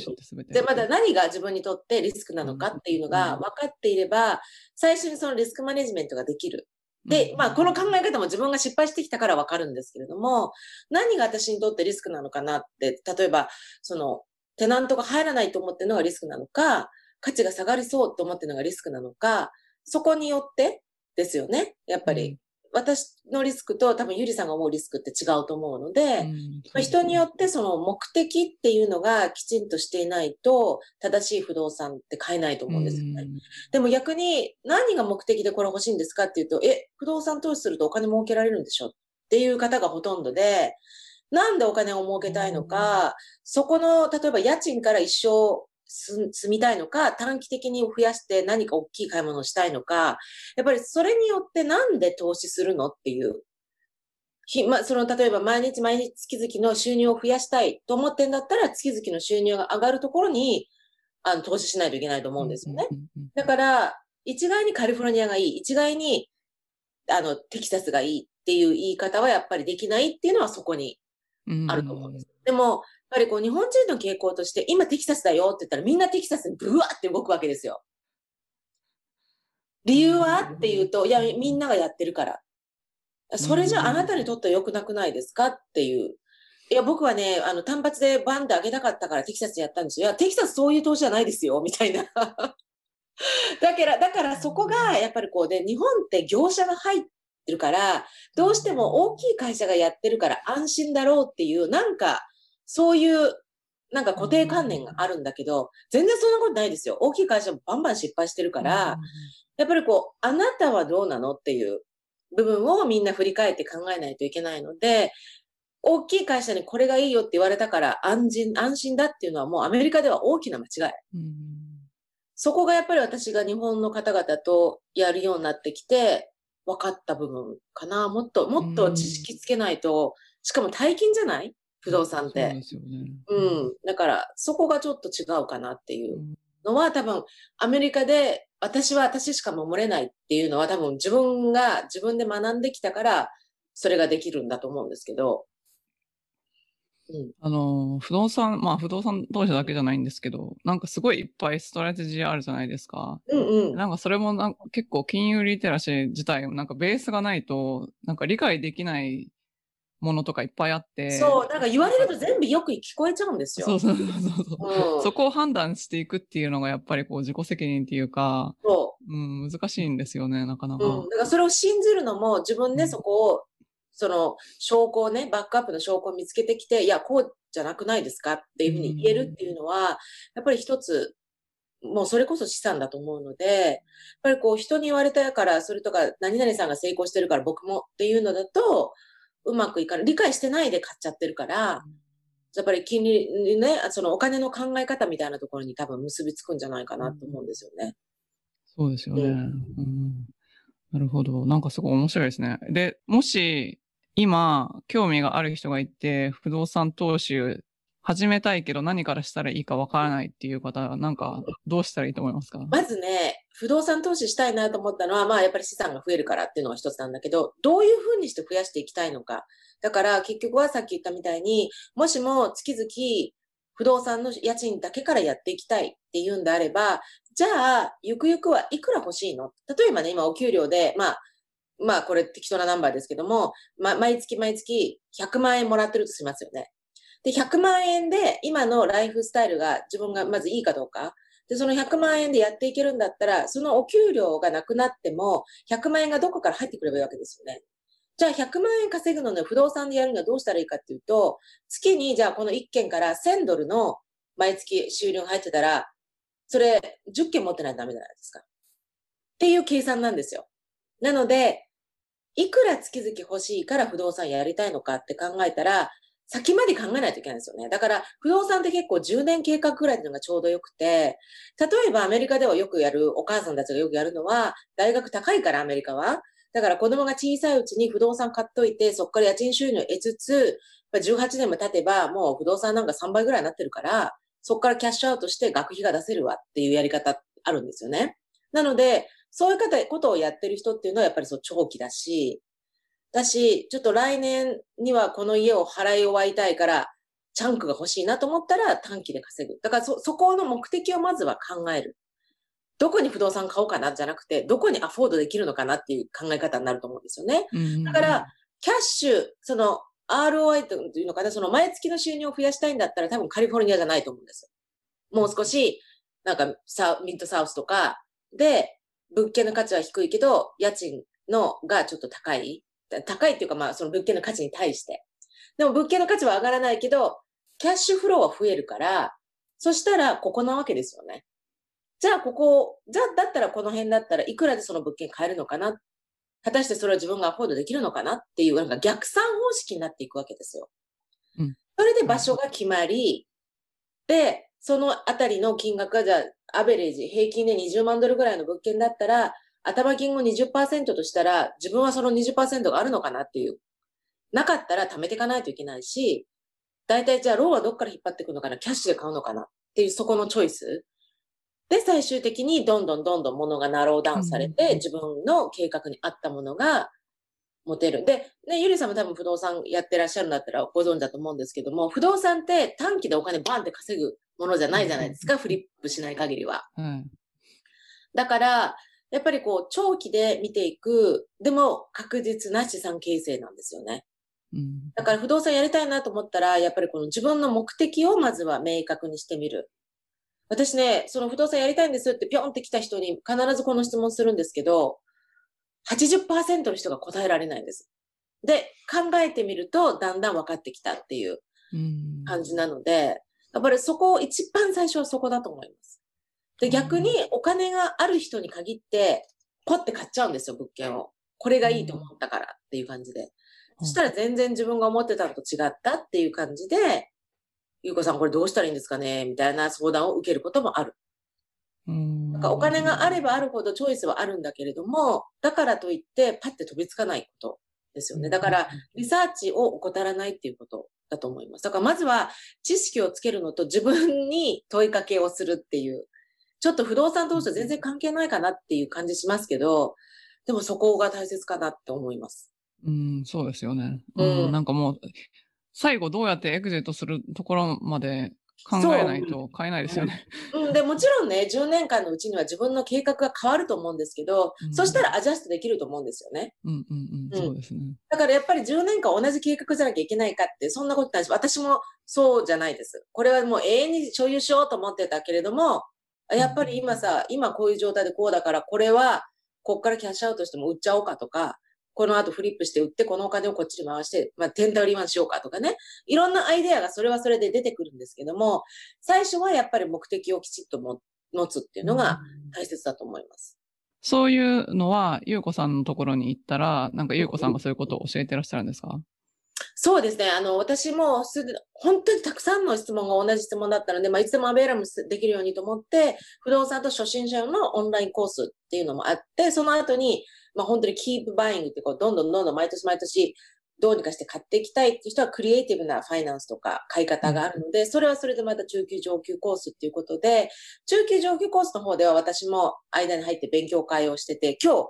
で、まだ何が自分にとってリスクなのかっていうのがうん分かっていれば、最初にそのリスクマネジメントができる。で、まあ、この考え方も自分が失敗してきたから分かるんですけれども、何が私にとってリスクなのかなって、例えば、その、テナントが入らないと思ってるのがリスクなのか、価値が下がりそうと思ってるのがリスクなのか、そこによってですよね。やっぱり、私のリスクと多分ゆりさんが思うリスクって違うと思うので、うんまあ、人によってその目的っていうのがきちんとしていないと正しい不動産って買えないと思うんですよね。でも逆に何が目的でこれ欲しいんですかっていうと、え、不動産投資するとお金儲けられるんでしょっていう方がほとんどで、なんでお金を儲けたいのか、そこの、例えば家賃から一生住住みたいのか、短期的に増やして何か大きい買い物をしたいのか、やっぱりそれによってなんで投資するのっていう。ひま、その、例えば毎日毎日月々の収入を増やしたいと思ってんだったら、月々の収入が上がるところに、あの、投資しないといけないと思うんですよね。だから、一概にカリフォルニアがいい、一概に、あの、テキサスがいいっていう言い方はやっぱりできないっていうのはそこにあると思うんです。でも、ぱりこう日本人の傾向として、今テキサスだよって言ったらみんなテキサスにブワーって動くわけですよ。理由はっていうと、いや、みんながやってるから。それじゃあなたにとっては良くなくないですかっていう。いや、僕はね、あの、単発でバンで上げたかったからテキサスでやったんですよ。いや、テキサスそういう投資じゃないですよ、みたいな。だから、だからそこが、やっぱりこうで、日本って業者が入ってるから、どうしても大きい会社がやってるから安心だろうっていう、なんか、そういう、なんか固定観念があるんだけど、全然そんなことないですよ。大きい会社もバンバン失敗してるから、やっぱりこう、あなたはどうなのっていう部分をみんな振り返って考えないといけないので、大きい会社にこれがいいよって言われたから安心、安心だっていうのはもうアメリカでは大きな間違い。そこがやっぱり私が日本の方々とやるようになってきて、分かった部分かな。もっと、もっと知識つけないと、しかも大金じゃない？不動産って。そうですよね。うん。だから、そこがちょっと違うかなっていうのは多分、アメリカで私は私しか守れないっていうのは多分自分が自分で学んできたから、それができるんだと思うんですけど。うん。あの、不動産、まあ不動産投資だけじゃないんですけど、なんかすごいいっぱいストラテジーあるじゃないですか。うんうん。なんかそれもなんか結構金融リテラシー自体、なんかベースがないと、なんか理解できないものとかいっぱいあって。そう、なんか言われると全部よく聞こえちゃうんですよ。そうそうそうそう。うんそこを判断していくっていうのがやっぱりこう自己責任っていうか、そうん、難しいんですよね、なかなう。か。うん。だからそれを信じるのも自分でそこを、その証拠をね、バックアップの証拠を見つけてきて、いや、こうじゃなくないですかっていうふうに言えるっていうのは、やっぱり一つ、もうそれこそ資産だと思うので、やっぱりこう人に言われたから、それとか何々さんが成功してるから僕もっていうのだと、うまくいかない。理解してないで買っちゃってるから、やっぱり金利にね、そのお金の考え方みたいなところに多分結びつくんじゃないかなと思うんですよね。そうですよね。ううんなるほど。なんかすごい面白いですね。で、もし今興味がある人がいて、不動産投資始めたいけど何からしたらいいかわからないっていう方は、なんかどうしたらいいと思いますかまずね、不動産投資したいなと思ったのは、まあやっぱり資産が増えるからっていうのが一つなんだけど、どういうふうにして増やしていきたいのか。だから結局はさっき言ったみたいに、もしも月々不動産の家賃だけからやっていきたいっていうんであれば、じゃあ、ゆくゆくはいくら欲しいの？例えばね、今お給料で、まあ、まあこれ適当なナンバーですけども、ま、毎月毎月100万円もらってるとしますよね。で、100万円で今のライフスタイルが自分がまずいいかどうか。で、その100万円でやっていけるんだったら、そのお給料がなくなっても、100万円がどこから入ってくればいいわけですよね。じゃあ100万円稼ぐのね、不動産でやるにはどうしたらいいかっていうと、月にじゃあこの1件から1000ドルの毎月収入が入ってたら、それ10件持ってないとダメじゃないですか。っていう計算なんですよ。なので、いくら月々欲しいから不動産やりたいのかって考えたら、先まで考えないといけないんですよね。だから、不動産って結構10年計画ぐらいっていうのがちょうどよくて、例えばアメリカではよくやる、お母さんたちがよくやるのは、大学高いからアメリカは。だから子供が小さいうちに不動産買っといて、そこから家賃収入を得つつ、18年も経てばもう不動産なんか3倍ぐらいになってるから、そこからキャッシュアウトして学費が出せるわっていうやり方あるんですよね。なので、そういう方、ことをやってる人っていうのはやっぱりそう長期だし、だし、ちょっと来年にはこの家を払い終わりたいから、チャンクが欲しいなと思ったら短期で稼ぐ。だからそ、そこの目的をまずは考える。どこに不動産買おうかなじゃなくて、どこにアフォードできるのかなっていう考え方になると思うんですよね。だから、キャッシュ、その ROI というのかな、その毎月の収入を増やしたいんだったら多分カリフォルニアじゃないと思うんですよ。もう少し、なんかサミッドサウスとかで、物件の価値は低いけど、家賃のがちょっと高い。高いっていうかまあその物件の価値に対して。でも物件の価値は上がらないけど、キャッシュフローは増えるから、そしたらここなわけですよね。じゃあここ、じゃあだったらこの辺だったらいくらでその物件買えるのかな？果たしてそれは自分がアフォードできるのかな？っていう、なんか逆算方式になっていくわけですよ。うん、それで場所が決まり、で、そのあたりの金額がじゃあ、アベレージ、平均で20万ドルぐらいの物件だったら、頭金を20%としたら、自分はその20%があるのかなっていう。なかったら貯めていかないといけないし、大体じゃあローはどっから引っ張っていくのかな、キャッシュで買うのかなっていうそこのチョイス。で、最終的にどんどんどんどんものがナローダウンされて、自分の計画に合ったものが持てる。で、ね、ゆりさんも多分不動産やってらっしゃるんだったらご存知だと思うんですけども、不動産って短期でお金バンって稼ぐものじゃないじゃないですか、フリップしない限りは。うん、だから、やっぱりこう、長期で見ていく、でも確実な資産形成なんですよね。うん、だから不動産やりたいなと思ったら、やっぱりこの自分の目的をまずは明確にしてみる。私ね、その不動産やりたいんですってぴょんって来た人に必ずこの質問するんですけど、80%の人が答えられないんです。で、考えてみるとだんだん分かってきたっていう感じなので、やっぱりそこを一番最初はそこだと思います。で、逆にお金がある人に限って、ポって買っちゃうんですよ、物件を。これがいいと思ったからっていう感じで。そしたら全然自分が思ってたのと違ったっていう感じで、ゆうこさんこれどうしたらいいんですかねみたいな相談を受けることもある。なんかお金があればあるほどチョイスはあるんだけれども、だからといってパッて飛びつかないことですよね。だからリサーチを怠らないっていうことだと思います。だからまずは知識をつけるのと自分に問いかけをするっていう。ちょっと不動産投資と全然関係ないかなっていう感じしますけど、でもそこが大切かなって思います。うん、そうですよね。うん、なんかもう、最後どうやってエグジットするところまで考えないと買えないですよね。うん、でもちろんね、10年間のうちには自分の計画が変わると思うんですけど、うん、そしたらアジャストできると思うんですよね。うんうんうん、そうですね。だからやっぱり10年間同じ計画じゃなきゃいけないかって、そんなことないし、私もそうじゃないです。これはもう永遠に所有しようと思ってたけれども、やっぱり今さ、今こういう状態でこうだから、これは、こっからキャッシュアウトしても売っちゃおうかとか、この後フリップして売って、このお金をこっちに回して、まあ、テンダーリマンしようかとかね。いろんなアイデアがそれはそれで出てくるんですけども、最初はやっぱり目的をきちっと持つっていうのが大切だと思います。そういうのは、ゆうこさんのところに行ったら、なんかゆうこさんがそういうことを教えてらっしゃるんですか、そうですね。あの、私もすぐ、本当にたくさんの質問が同じ質問だったので、まあ、いつでもアベラムできるようにと思って、不動産と初心者用のオンラインコースっていうのもあって、その後に、まあ、本当にキープバイングってこう、どんどんどんどん毎年毎年、どうにかして買っていきたいっていう人は、クリエイティブなファイナンスとか買い方があるので、それはそれでまた中級上級コースっていうことで、中級上級コースの方では私も間に入って勉強会をしてて、今日、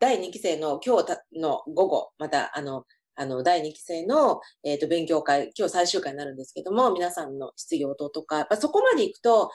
第2期生の今日の午後、また、あの、あの、第2期生の、えっ、ー、と、勉強会、今日最終回になるんですけども、皆さんの質疑応答とか、やっぱそこまで行くと、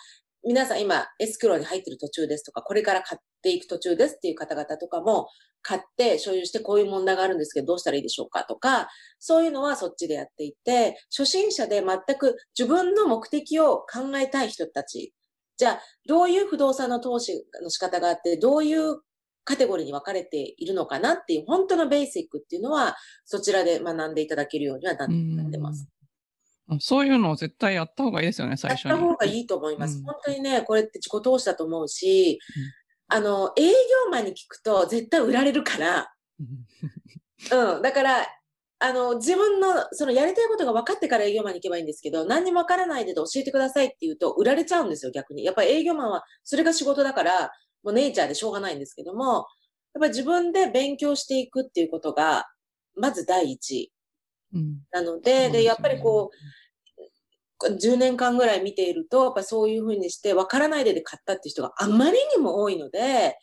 皆さん今、エスクローに入ってる途中ですとか、これから買っていく途中ですっていう方々とかも、買って所有してこういう問題があるんですけど、どうしたらいいでしょうかとか、そういうのはそっちでやっていて、初心者で全く自分の目的を考えたい人たち、じゃあ、どういう不動産の投資の仕方があって、どういうカテゴリーに分かれているのかなっていう、本当のベーシックっていうのは、そちらで学んでいただけるようにはなってます。そういうのを絶対やった方がいいですよね、最初に。やった方がいいと思います。うん、本当にね、これって自己投資だと思うし、うん、あの、営業マンに聞くと絶対売られるから、うん、だから、あの、自分の、そのやりたいことが分かってから営業マンに行けばいいんですけど、何にも分からないでと教えてくださいって言うと、売られちゃうんですよ、逆に。やっぱり営業マンは、それが仕事だから、もうネイチャーでしょうがないんですけども、やっぱり自分で勉強していくっていうことが、まず第一。なので、うん、で、やっぱりこう、10年間ぐらい見ていると、やっぱそういうふうにして、わからないでで買ったっていう人があまりにも多いので、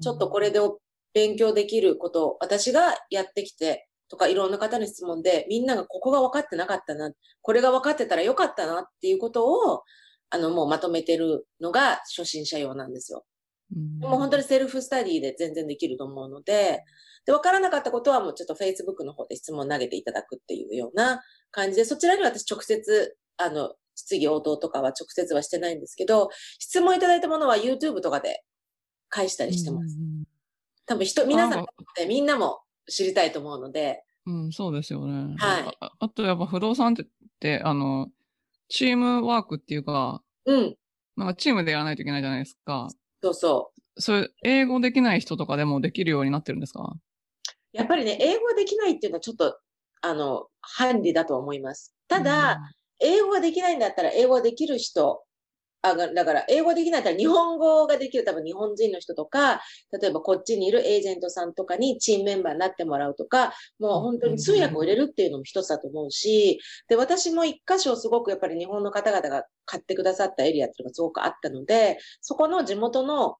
ちょっとこれで勉強できること、私がやってきて、とかいろんな方に質問で、みんながここが分かってなかったな、これが分かってたらよかったなっていうことを、あの、もうまとめてるのが初心者用なんですよ。うんもう本当にセルフスタディで全然できると思うので、で、分からなかったことはもうちょっと Facebook の方で質問投げていただくっていうような感じで、そちらに私直接、あの、質疑応答とかは直接はしてないんですけど、質問いただいたものは YouTube とかで返したりしてます。うん多分人、皆さんあってみんなも知りたいと思うので、うん、そうですよね。はいああとやっぱ不動産ってって、あの、チームワークっていうか、うん、なんかチームでやらないといけないじゃないですか。そうそう。それ、英語できない人とかでもできるようになってるんですか？やっぱりね、英語ができないっていうのはちょっと、あの、ハンディだと思います。ただ、、英語ができないんだったら、英語ができる人、あだから、英語できないんだったら、日本語ができる多分日本人の人とか、例えばこっちにいるエージェントさんとかにチームメンバーになってもらうとか、もう本当に通訳を入れるっていうのも一つだと思うし、で、私も一箇所すごくやっぱり日本の方々が買ってくださったエリアっていうのがすごくあったので、そこの地元の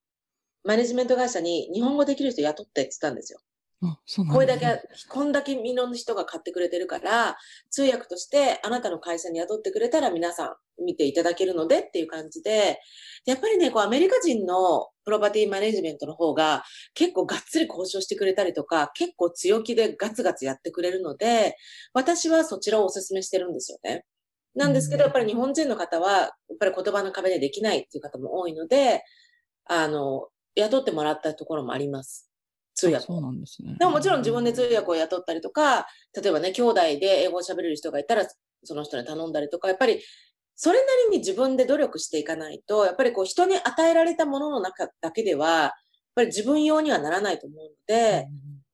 マネジメント会社に日本語できる人雇ってって言ったんですよ。これだけ、こんだけみんなの人が買ってくれてるから、通訳としてあなたの会社に雇ってくれたら皆さん見ていただけるのでっていう感じで、やっぱりね、こうアメリカ人のプロパティマネジメントの方が結構がっつり交渉してくれたりとか、結構強気でガツガツやってくれるので、私はそちらをお勧めしてるんですよね。なんですけど、うんやっぱり日本人の方は、やっぱり言葉の壁でできないっていう方も多いので、あの、雇ってもらったところもあります。通訳そうなんですね。でももちろん自分で通訳を雇ったりとか、例えばね、兄弟で英語を喋れる人がいたら、その人に頼んだりとか、やっぱり、それなりに自分で努力していかないと、やっぱりこう人に与えられたものの中だけでは、やっぱり自分用にはならないと思うので、やっ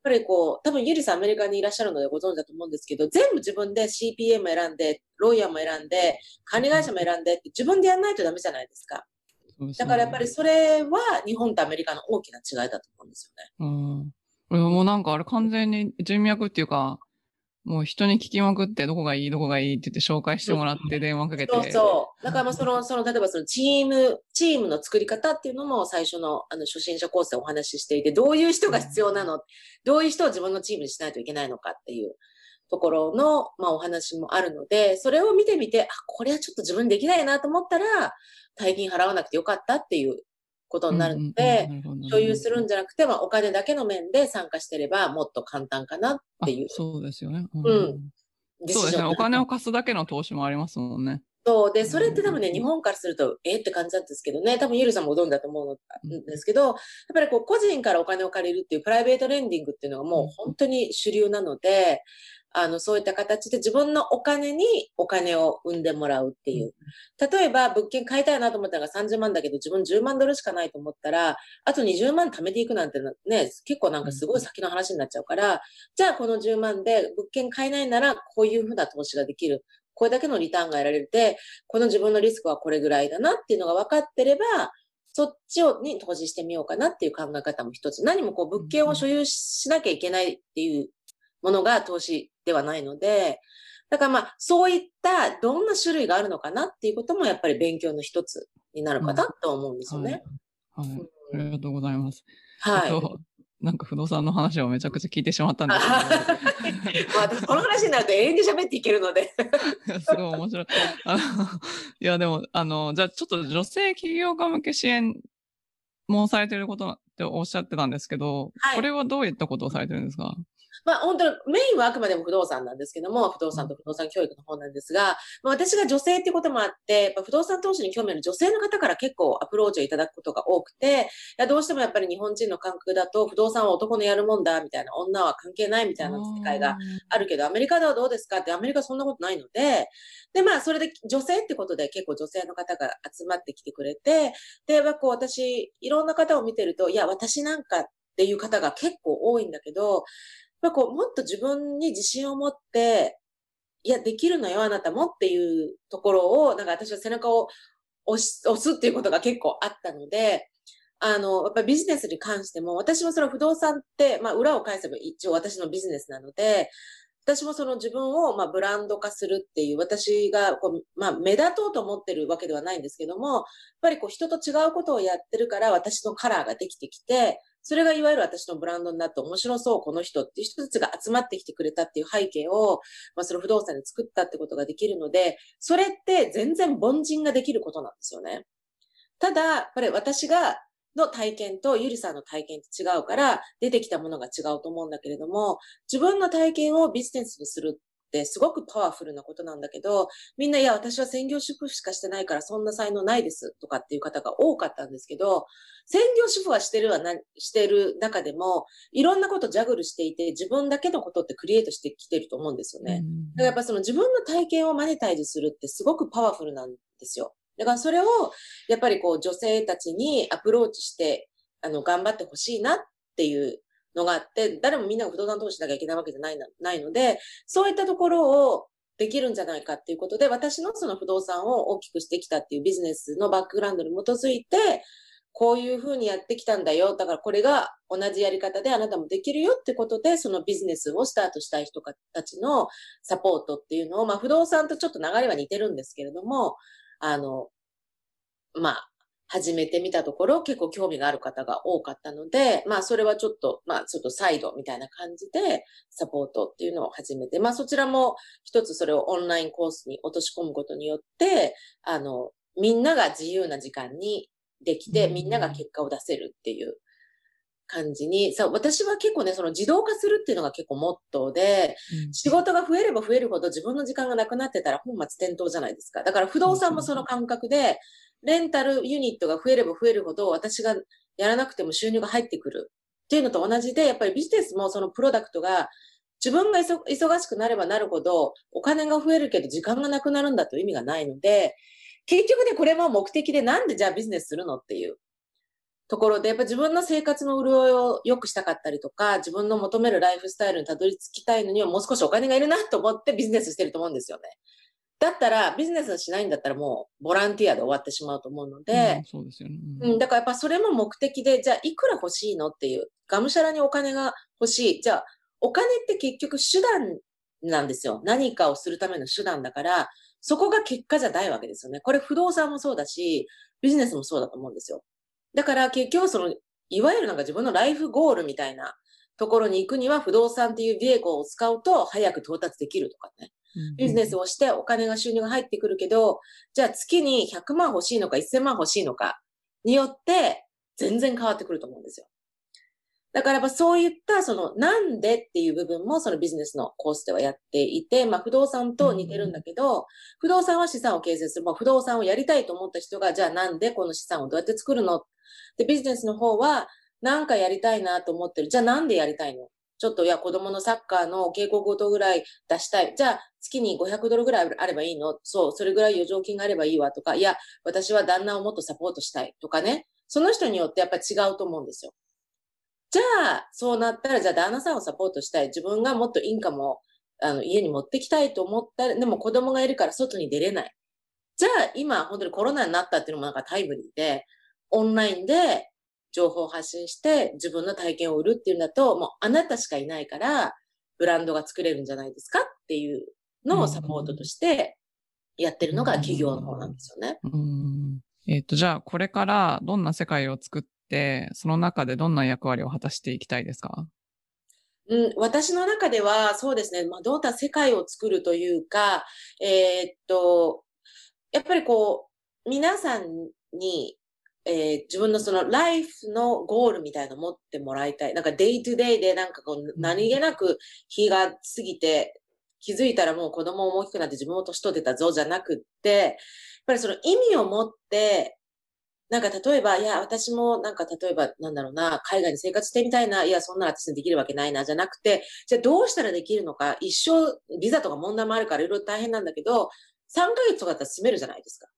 ぱりこう、多分ゆりさんアメリカにいらっしゃるのでご存知だと思うんですけど、全部自分で CPA も選んで、ロイヤーも選んで、管理会社も選んでって自分でやらないとダメじゃないですか。だからやっぱりそれは日本とアメリカの大きな違いだと思うんですよね。うん。俺もうなんかあれ完全に人脈っていうか、もう人に聞きまくってどこがいいどこがいいって言って紹介してもらって電話かけて。そうそう。だからまあその、その、例えばそのチーム、チームの作り方っていうのも最初のあの初心者コースでお話ししていて、どういう人が必要なの？どういう人を自分のチームにしないといけないのかっていうところの、まあお話もあるので、それを見てみて、あ、これはちょっと自分できないなと思ったら、大金払わなくてよかったっていうことになるので、所有するんじゃなくて、まあお金だけの面で参加してればもっと簡単かなっていうそうですよね。うんディそうですね。お金を貸すだけの投資もありますもんね。そう。で、それって多分ね、日本からすると、えって感じなんですけどね、多分ゆるさんもご存知だと思うんですけど、やっぱりこう、個人からお金を借りるっていうプライベートレンディングっていうのがもう本当に主流なので、あの、そういった形で自分のお金にお金を生んでもらうっていう。例えば、物件買いたいなと思ったら30万だけど、自分10万ドルしかないと思ったら、あと20万貯めていくなんてのね、結構なんかすごい先の話になっちゃうから、じゃあこの10万で物件買えないなら、こういうふうな投資ができる。これだけのリターンが得られて、この自分のリスクはこれぐらいだなっていうのが分かってれば、そっちをに投資してみようかなっていう考え方も一つ。何もこう物件を所有しなきゃいけないっていうものが投資ではないので、だからまあ、そういったどんな種類があるのかなっていうこともやっぱり勉強の一つになるかなと思うんですよね。はい。はい。うんありがとうございます。はい。えっとなんか不動産の話をめちゃくちゃ聞いてしまったんですあ まあ、私この話になると永遠に喋っていけるので。けど、すごい面白い。いや、でも、あの、じゃあちょっと女性起業家向け支援もされてることっておっしゃってたんですけど、はいこれはどういったことをされてるんですか？まあ本当にメインはあくまでも不動産なんですけども、不動産と不動産教育の方なんですが、まあ、私が女性っていうこともあって、やっぱ不動産投資に興味ある女性の方から結構アプローチをいただくことが多くて、いやどうしてもやっぱり日本人の感覚だと不動産は男のやるもんだみたいな、女は関係ないみたいな世界があるけど、アメリカではどうですかって、アメリカはそんなことないので、で、まあ、それで女性ってことで結構女性の方が集まってきてくれて、で、やっぱこう私、いろんな方を見てると、いや、私なんかっていう方が結構多いんだけど、ぱこう、もっと自分に自信を持って、いや、できるのよ、あなたもっていうところを、なんか私は背中を押し押すっていうことが結構あったので、あの、やっぱビジネスに関しても、私もその不動産って、まあ、裏を返せば一応私のビジネスなので、私もその自分をまあブランド化するっていう、私がこう、まあ、目立とうと思ってるわけではないんですけども、やっぱりこう人と違うことをやってるから私のカラーができてきて、それがいわゆる私のブランドになって面白そう、この人っていう人たちが集まってきてくれたっていう背景を、まあ、その不動産で作ったってことができるので、それって全然凡人ができることなんですよね。ただ、これ私が、の体験とゆりさんの体験って違うから、出てきたものが違うと思うんだけれども、自分の体験をビジネスにするってすごくパワフルなことなんだけど、みんな、いや、私は専業主婦しかしてないからそんな才能ないですとかっていう方が多かったんですけど、専業主婦はしてるはな、してる中でも、いろんなことジャグルしていて、自分だけのことってクリエイトしてきてると思うんですよね。だからやっぱその自分の体験をマネタイズするってすごくパワフルなんですよ。だからそれを、やっぱりこう女性たちにアプローチして、あの、頑張ってほしいなっていうのがあって、誰もみんなが不動産投資しなきゃいけないわけじゃないないので、そういったところをできるんじゃないかっていうことで、私のその不動産を大きくしてきたっていうビジネスのバックグラウンドに基づいて、こういうふうにやってきたんだよ。だからこれが同じやり方であなたもできるよってことで、そのビジネスをスタートしたい人たちのサポートっていうのを、まあ不動産とちょっと流れは似てるんですけれども、あの、まあ、始めてみたところ、結構興味がある方が多かったので、まあ、それはちょっと、まあ、ちょっとサイドみたいな感じで、サポートっていうのを始めて、まあ、そちらも一つそれをオンラインコースに落とし込むことによって、あの、みんなが自由な時間にできて、みんなが結果を出せるっていう感じに、さ、私は結構ね、その自動化するっていうのが結構モットーで、うん、仕事が増えれば増えるほど自分の時間がなくなってたら本末転倒じゃないですか。だから不動産もその感覚で、レンタルユニットが増えれば増えるほど、私がやらなくても収入が入ってくるっていうのと同じで、やっぱりビジネスもそのプロダクトが自分が忙しくなればなるほど、お金が増えるけど時間がなくなるんだという意味がないので、結局ね、これも目的でなんでじゃあビジネスするのっていうところで、やっぱ自分の生活の潤いを良くしたかったりとか、自分の求めるライフスタイルにたどり着きたいのにはもう少しお金がいるなと思ってビジネスしてると思うんですよね。だったら、ビジネスしないんだったらもう、ボランティアで終わってしまうと思うので、うん、そうですよね。うん、だからやっぱそれも目的で、じゃあいくら欲しいのっていう、がむしゃらにお金が欲しい。じゃあ、お金って結局手段なんですよ。何かをするための手段だから、そこが結果じゃないわけですよね。これ不動産もそうだし、ビジネスもそうだと思うんですよ。だから結局その、いわゆるなんか自分のライフゴールみたいなところに行くには不動産っていうビエコを使うと早く到達できるとかね。ビジネスをしてお金が収入が入ってくるけど、じゃあ月に100万欲しいのか1000万欲しいのかによって全然変わってくると思うんですよ。だからやっぱそういったそのなんでっていう部分もそのビジネスのコースではやっていて、まあ不動産と似てるんだけど、不動産は資産を形成する。まあ不動産をやりたいと思った人が、じゃあなんでこの資産をどうやって作るので、ビジネスの方はなんかやりたいなと思ってる。じゃあなんでやりたいの？ちょっといや子供のサッカーの稽古ごとぐらい出したい。じゃあ月に500ドルぐらいあればいいの？そう、それぐらい余剰金があればいいわとか、いや、私は旦那をもっとサポートしたいとかね。その人によってやっぱ違うと思うんですよ。じゃあ、そうなったら、じゃあ旦那さんをサポートしたい。自分がもっとインカムをあの家に持ってきたいと思ったら、でも子供がいるから外に出れない。じゃあ今本当にコロナになったっていうのもなんかタイムリーで、オンラインで情報を発信して自分の体験を売るっていうんだと、もうあなたしかいないから、ブランドが作れるんじゃないですかっていうのをサポートとしてやってるのが企業の方なんですよね。うん、えっ、ー、と、じゃあこれからどんな世界を作って、その中でどんな役割を果たしていきたいですか？うん、私の中では、そうですね、まあ、どうだ世界を作るというか、えー、っと、やっぱりこう、皆さんにえー、自分のそのライフのゴールみたいなの持ってもらいたい。なんか day to day でなんかこう何気なく日が過ぎて気づいたらもう子供も大きくなって自分も年取ってたぞじゃなくって、やっぱりその意味を持って、なんか例えば、いや、私もなんか例えば、なんだろうな、海外に生活してみたいな、いや、そんな私にできるわけないな、じゃなくて、じゃあどうしたらできるのか、一生、ビザとか問題もあるからいろいろ大変なんだけど、3ヶ月とかだったら住めるじゃないですか。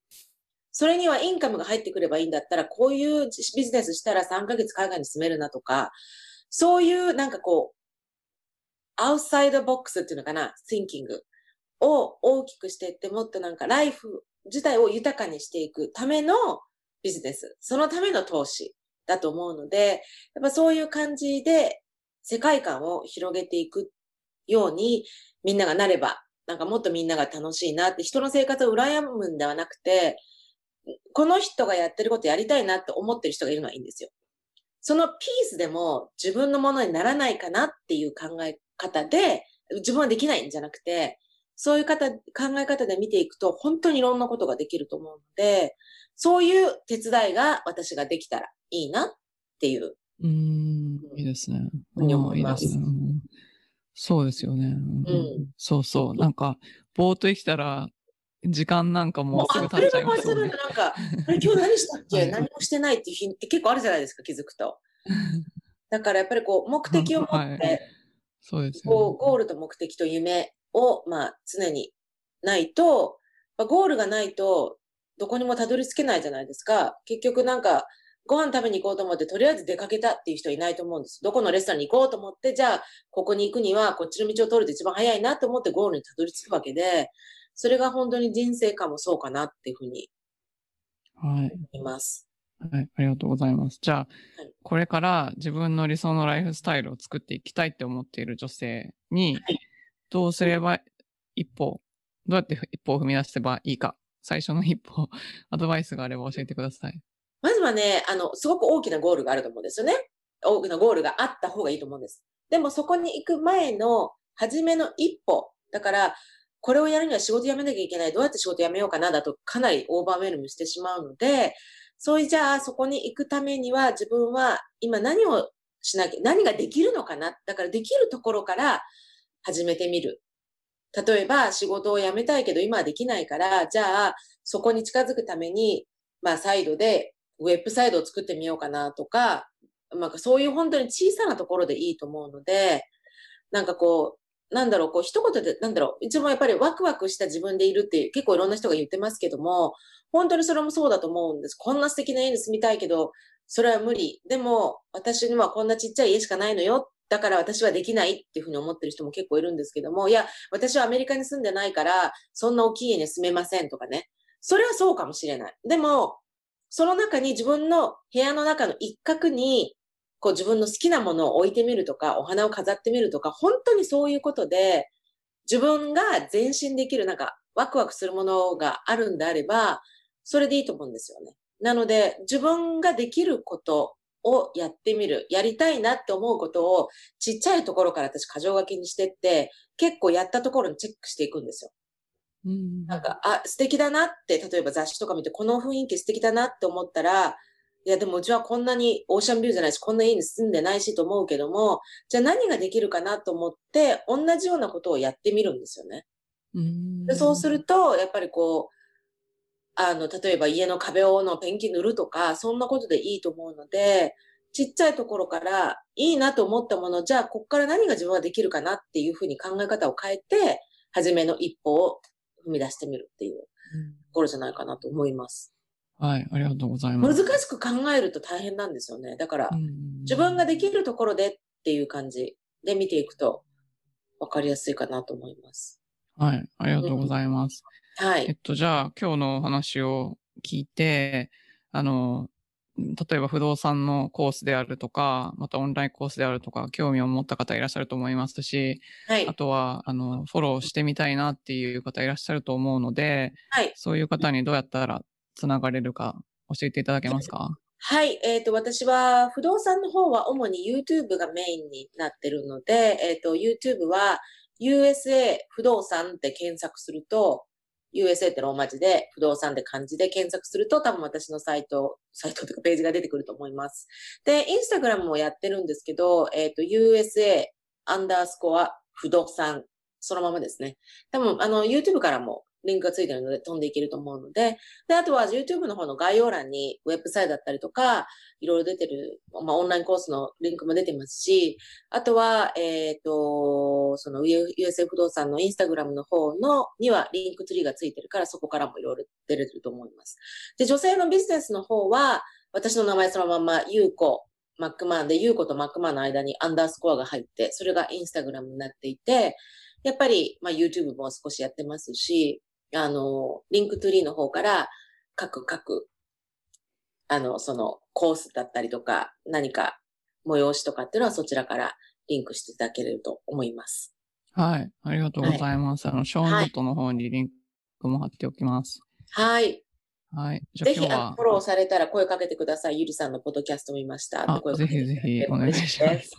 それにはインカムが入ってくればいいんだったら、こういうビジネスしたら3ヶ月海外に住めるなとか、そういうなんかこう、アウトサイドボックスっていうのかな、thinking を大きくしていって、もっとなんかライフ自体を豊かにしていくためのビジネス、そのための投資だと思うので、やっぱそういう感じで世界観を広げていくようにみんながなれば、なんかもっとみんなが楽しいなって人の生活を羨むんではなくて、この人がやってることやりたいなって思ってる人がいるのはいいんですよ。そのピースでも自分のものにならないかなっていう考え方で、自分はできないんじゃなくて、そういう方、考え方で見ていくと、本当にいろんなことができると思うので、そういう手伝いが私ができたらいいなっていう。うん、いいですね。ふうに思いますうんいいですねうんそうですよね。うんうんそうそう。なんか、ぼーっと生きたら、時間なんかももううすぐ経っちゃいますね。なんか、あれ今日何したっけ、はい何もしてないっていう日って結構あるじゃないですか、気づくと。だからやっぱりこう、目的を持って、はいそうですよこう、ゴールと目的と夢を、まあ、常にないと、まあ、ゴールがないと、どこにもたどり着けないじゃないですか。結局なんか、ご飯食べに行こうと思って、とりあえず出かけたっていう人いないと思うんです。どこのレストランに行こうと思って、じゃあ、ここに行くには、こっちの道を通ると一番早いなと思ってゴールにたどり着くわけで、それが本当に人生観もそうかなっていうふうにはい。思います。はい、ありがとうございます。じゃあ、はいこれから自分の理想のライフスタイルを作っていきたいって思っている女性にはい、どうすれば一歩、どうやって一歩を踏み出せばいいか、最初の一歩、アドバイスがあれば教えてください。まずはね、あの、すごく大きなゴールがあると思うんですよね。大きなゴールがあった方がいいと思うんです。でもそこに行く前の、初めの一歩。だから、これをやるには仕事辞めなきゃいけない。どうやって仕事辞めようかなだとかなりオーバーウェルムしてしまうので、そういうじゃあそこに行くためには自分は今何をしなきゃ、何ができるのかな？だからできるところから始めてみる。例えば仕事を辞めたいけど今はできないから、じゃあそこに近づくために、まあサイドでウェブサイトを作ってみようかなとか、なんかそういう本当に小さなところでいいと思うので、なんかこう、なんだろう、こう一言で、なんだろう、いつもやっぱりワクワクした自分でいるって結構いろんな人が言ってますけども、本当にそれもそうだと思うんです。こんな素敵な家に住みたいけど、それは無理。でも、私にはこんなちっちゃい家しかないのよ。だから私はできないっていうふうに思ってる人も結構いるんですけども、いや、私はアメリカに住んでないから、そんな大きい家に住めませんとかね。それはそうかもしれない。でも、その中に自分の部屋の中の一角に、こう自分の好きなものを置いてみるとか、お花を飾ってみるとか、本当にそういうことで、自分が前進できる、なんか、ワクワクするものがあるんであれば、それでいいと思うんですよね。なので、自分ができることをやってみる。やりたいなって思うことを、ちっちゃいところから私、箇条書きにしてって、結構やったところにチェックしていくんですよ。うんなんか、あ、素敵だなって、例えば雑誌とか見て、この雰囲気素敵だなって思ったら、いや、でもうちはこんなにオーシャンビューじゃないし、こんな家に住んでないしと思うけども、じゃあ何ができるかなと思って、同じようなことをやってみるんですよね。うんでそうすると、やっぱりこう、あの、例えば家の壁をのペンキ塗るとか、そんなことでいいと思うので、ちっちゃいところからいいなと思ったもの、じゃあこっから何が自分はできるかなっていうふうに考え方を変えて、初めの一歩を踏み出してみるっていうところじゃないかなと思います。はい、ありがとうございま難す。しく考えると大変なんですよね。だからう、ん自分ができるところでっていう感じで見ていくと分かりやすいかなと思います。はい、ありがとうございます。はい。えっと、じゃあ、今日のお話を聞いて、あの、例えば不動産のコースであるとか、またオンラインコースであるとか、興味を持った方いらっしゃると思いますし、はいあ。とは、あの、フォローしてみたいなっていう方いらっしゃると思うので、はい。そういう方にどうやったらつながれるか教えていただけますか？はい。えっ、と、私は不動産の方は主に YouTube がメインになってるので、えっ、と、YouTube は USA 不動産って検索すると、USA ってローマ字で、不動産って漢字で検索すると、多分私のサイト、サイトというかページが出てくると思います。で、インスタグラムもやってるんですけど、えっ、と、USA アンダースコア不動産、そのままですね。多分、あの、YouTube からもリンクがついてるので飛んでいけると思うので、で、あとは YouTube の方の概要欄にウェブサイトだったりとか、いろいろ出てる、まあ、オンラインコースのリンクも出てますし、あとは、えっ、と、その USA 不動産のインスタグラムの方のにはリンクツリーがついてるから、そこからもいろいろ出れると思います。で、女性のビジネスの方は、私の名前そのまま、ゆうこ、マックマンで、ゆうことマックマンの間にアンダースコアが入って、それがインスタグラムになっていて、やっぱり、まあ、YouTube も少しやってますし、あの、リンクツリーの方から、各各、あの、そのコースだったりとか、何か催しとかっていうのはそちらからリンクしていただけると思います。はい、ありがとうございます。あの、ショーノートの方にリンクも貼っておきます。はい。はい。ぜひ、フォ、ローされたら声かけてください。ゆりさんのポッドキャスト見ましたあぜひぜひお願いしま嬉す。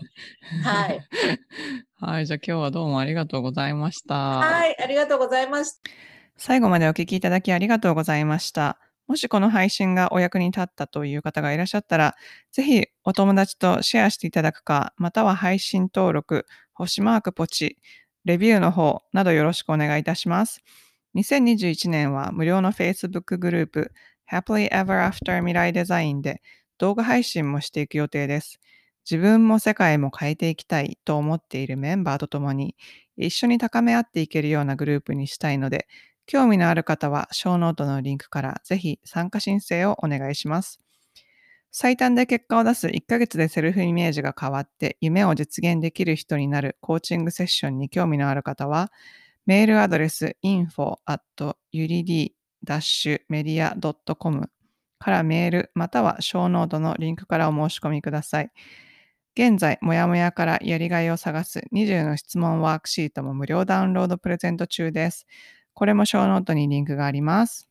はい。はい。じゃあ今日はどうもありがとうございました。はい、ありがとうございました。最後までお聞きいただきありがとうございました。もしこの配信がお役に立ったという方がいらっしゃったら、ぜひお友達とシェアしていただくか、または配信登録、星マークポチ、レビューの方などよろしくお願いいたします。2021年は無料の Facebook グループ Happily Ever After 未来デザインで動画配信もしていく予定です。自分も世界も変えていきたいと思っているメンバーと共に一緒に高め合っていけるようなグループにしたいので、興味のある方は、ショーノートのリンクからぜひ参加申請をお願いします。最短で結果を出す1ヶ月でセルフイメージが変わって夢を実現できる人になるコーチングセッションに興味のある方は、メールアドレス info at urid-media.com からメールまたはショーノートのリンクからお申し込みください。現在、もやもやからやりがいを探す20の質問ワークシートも無料ダウンロードプレゼント中です。これもショーノートにリンクがあります。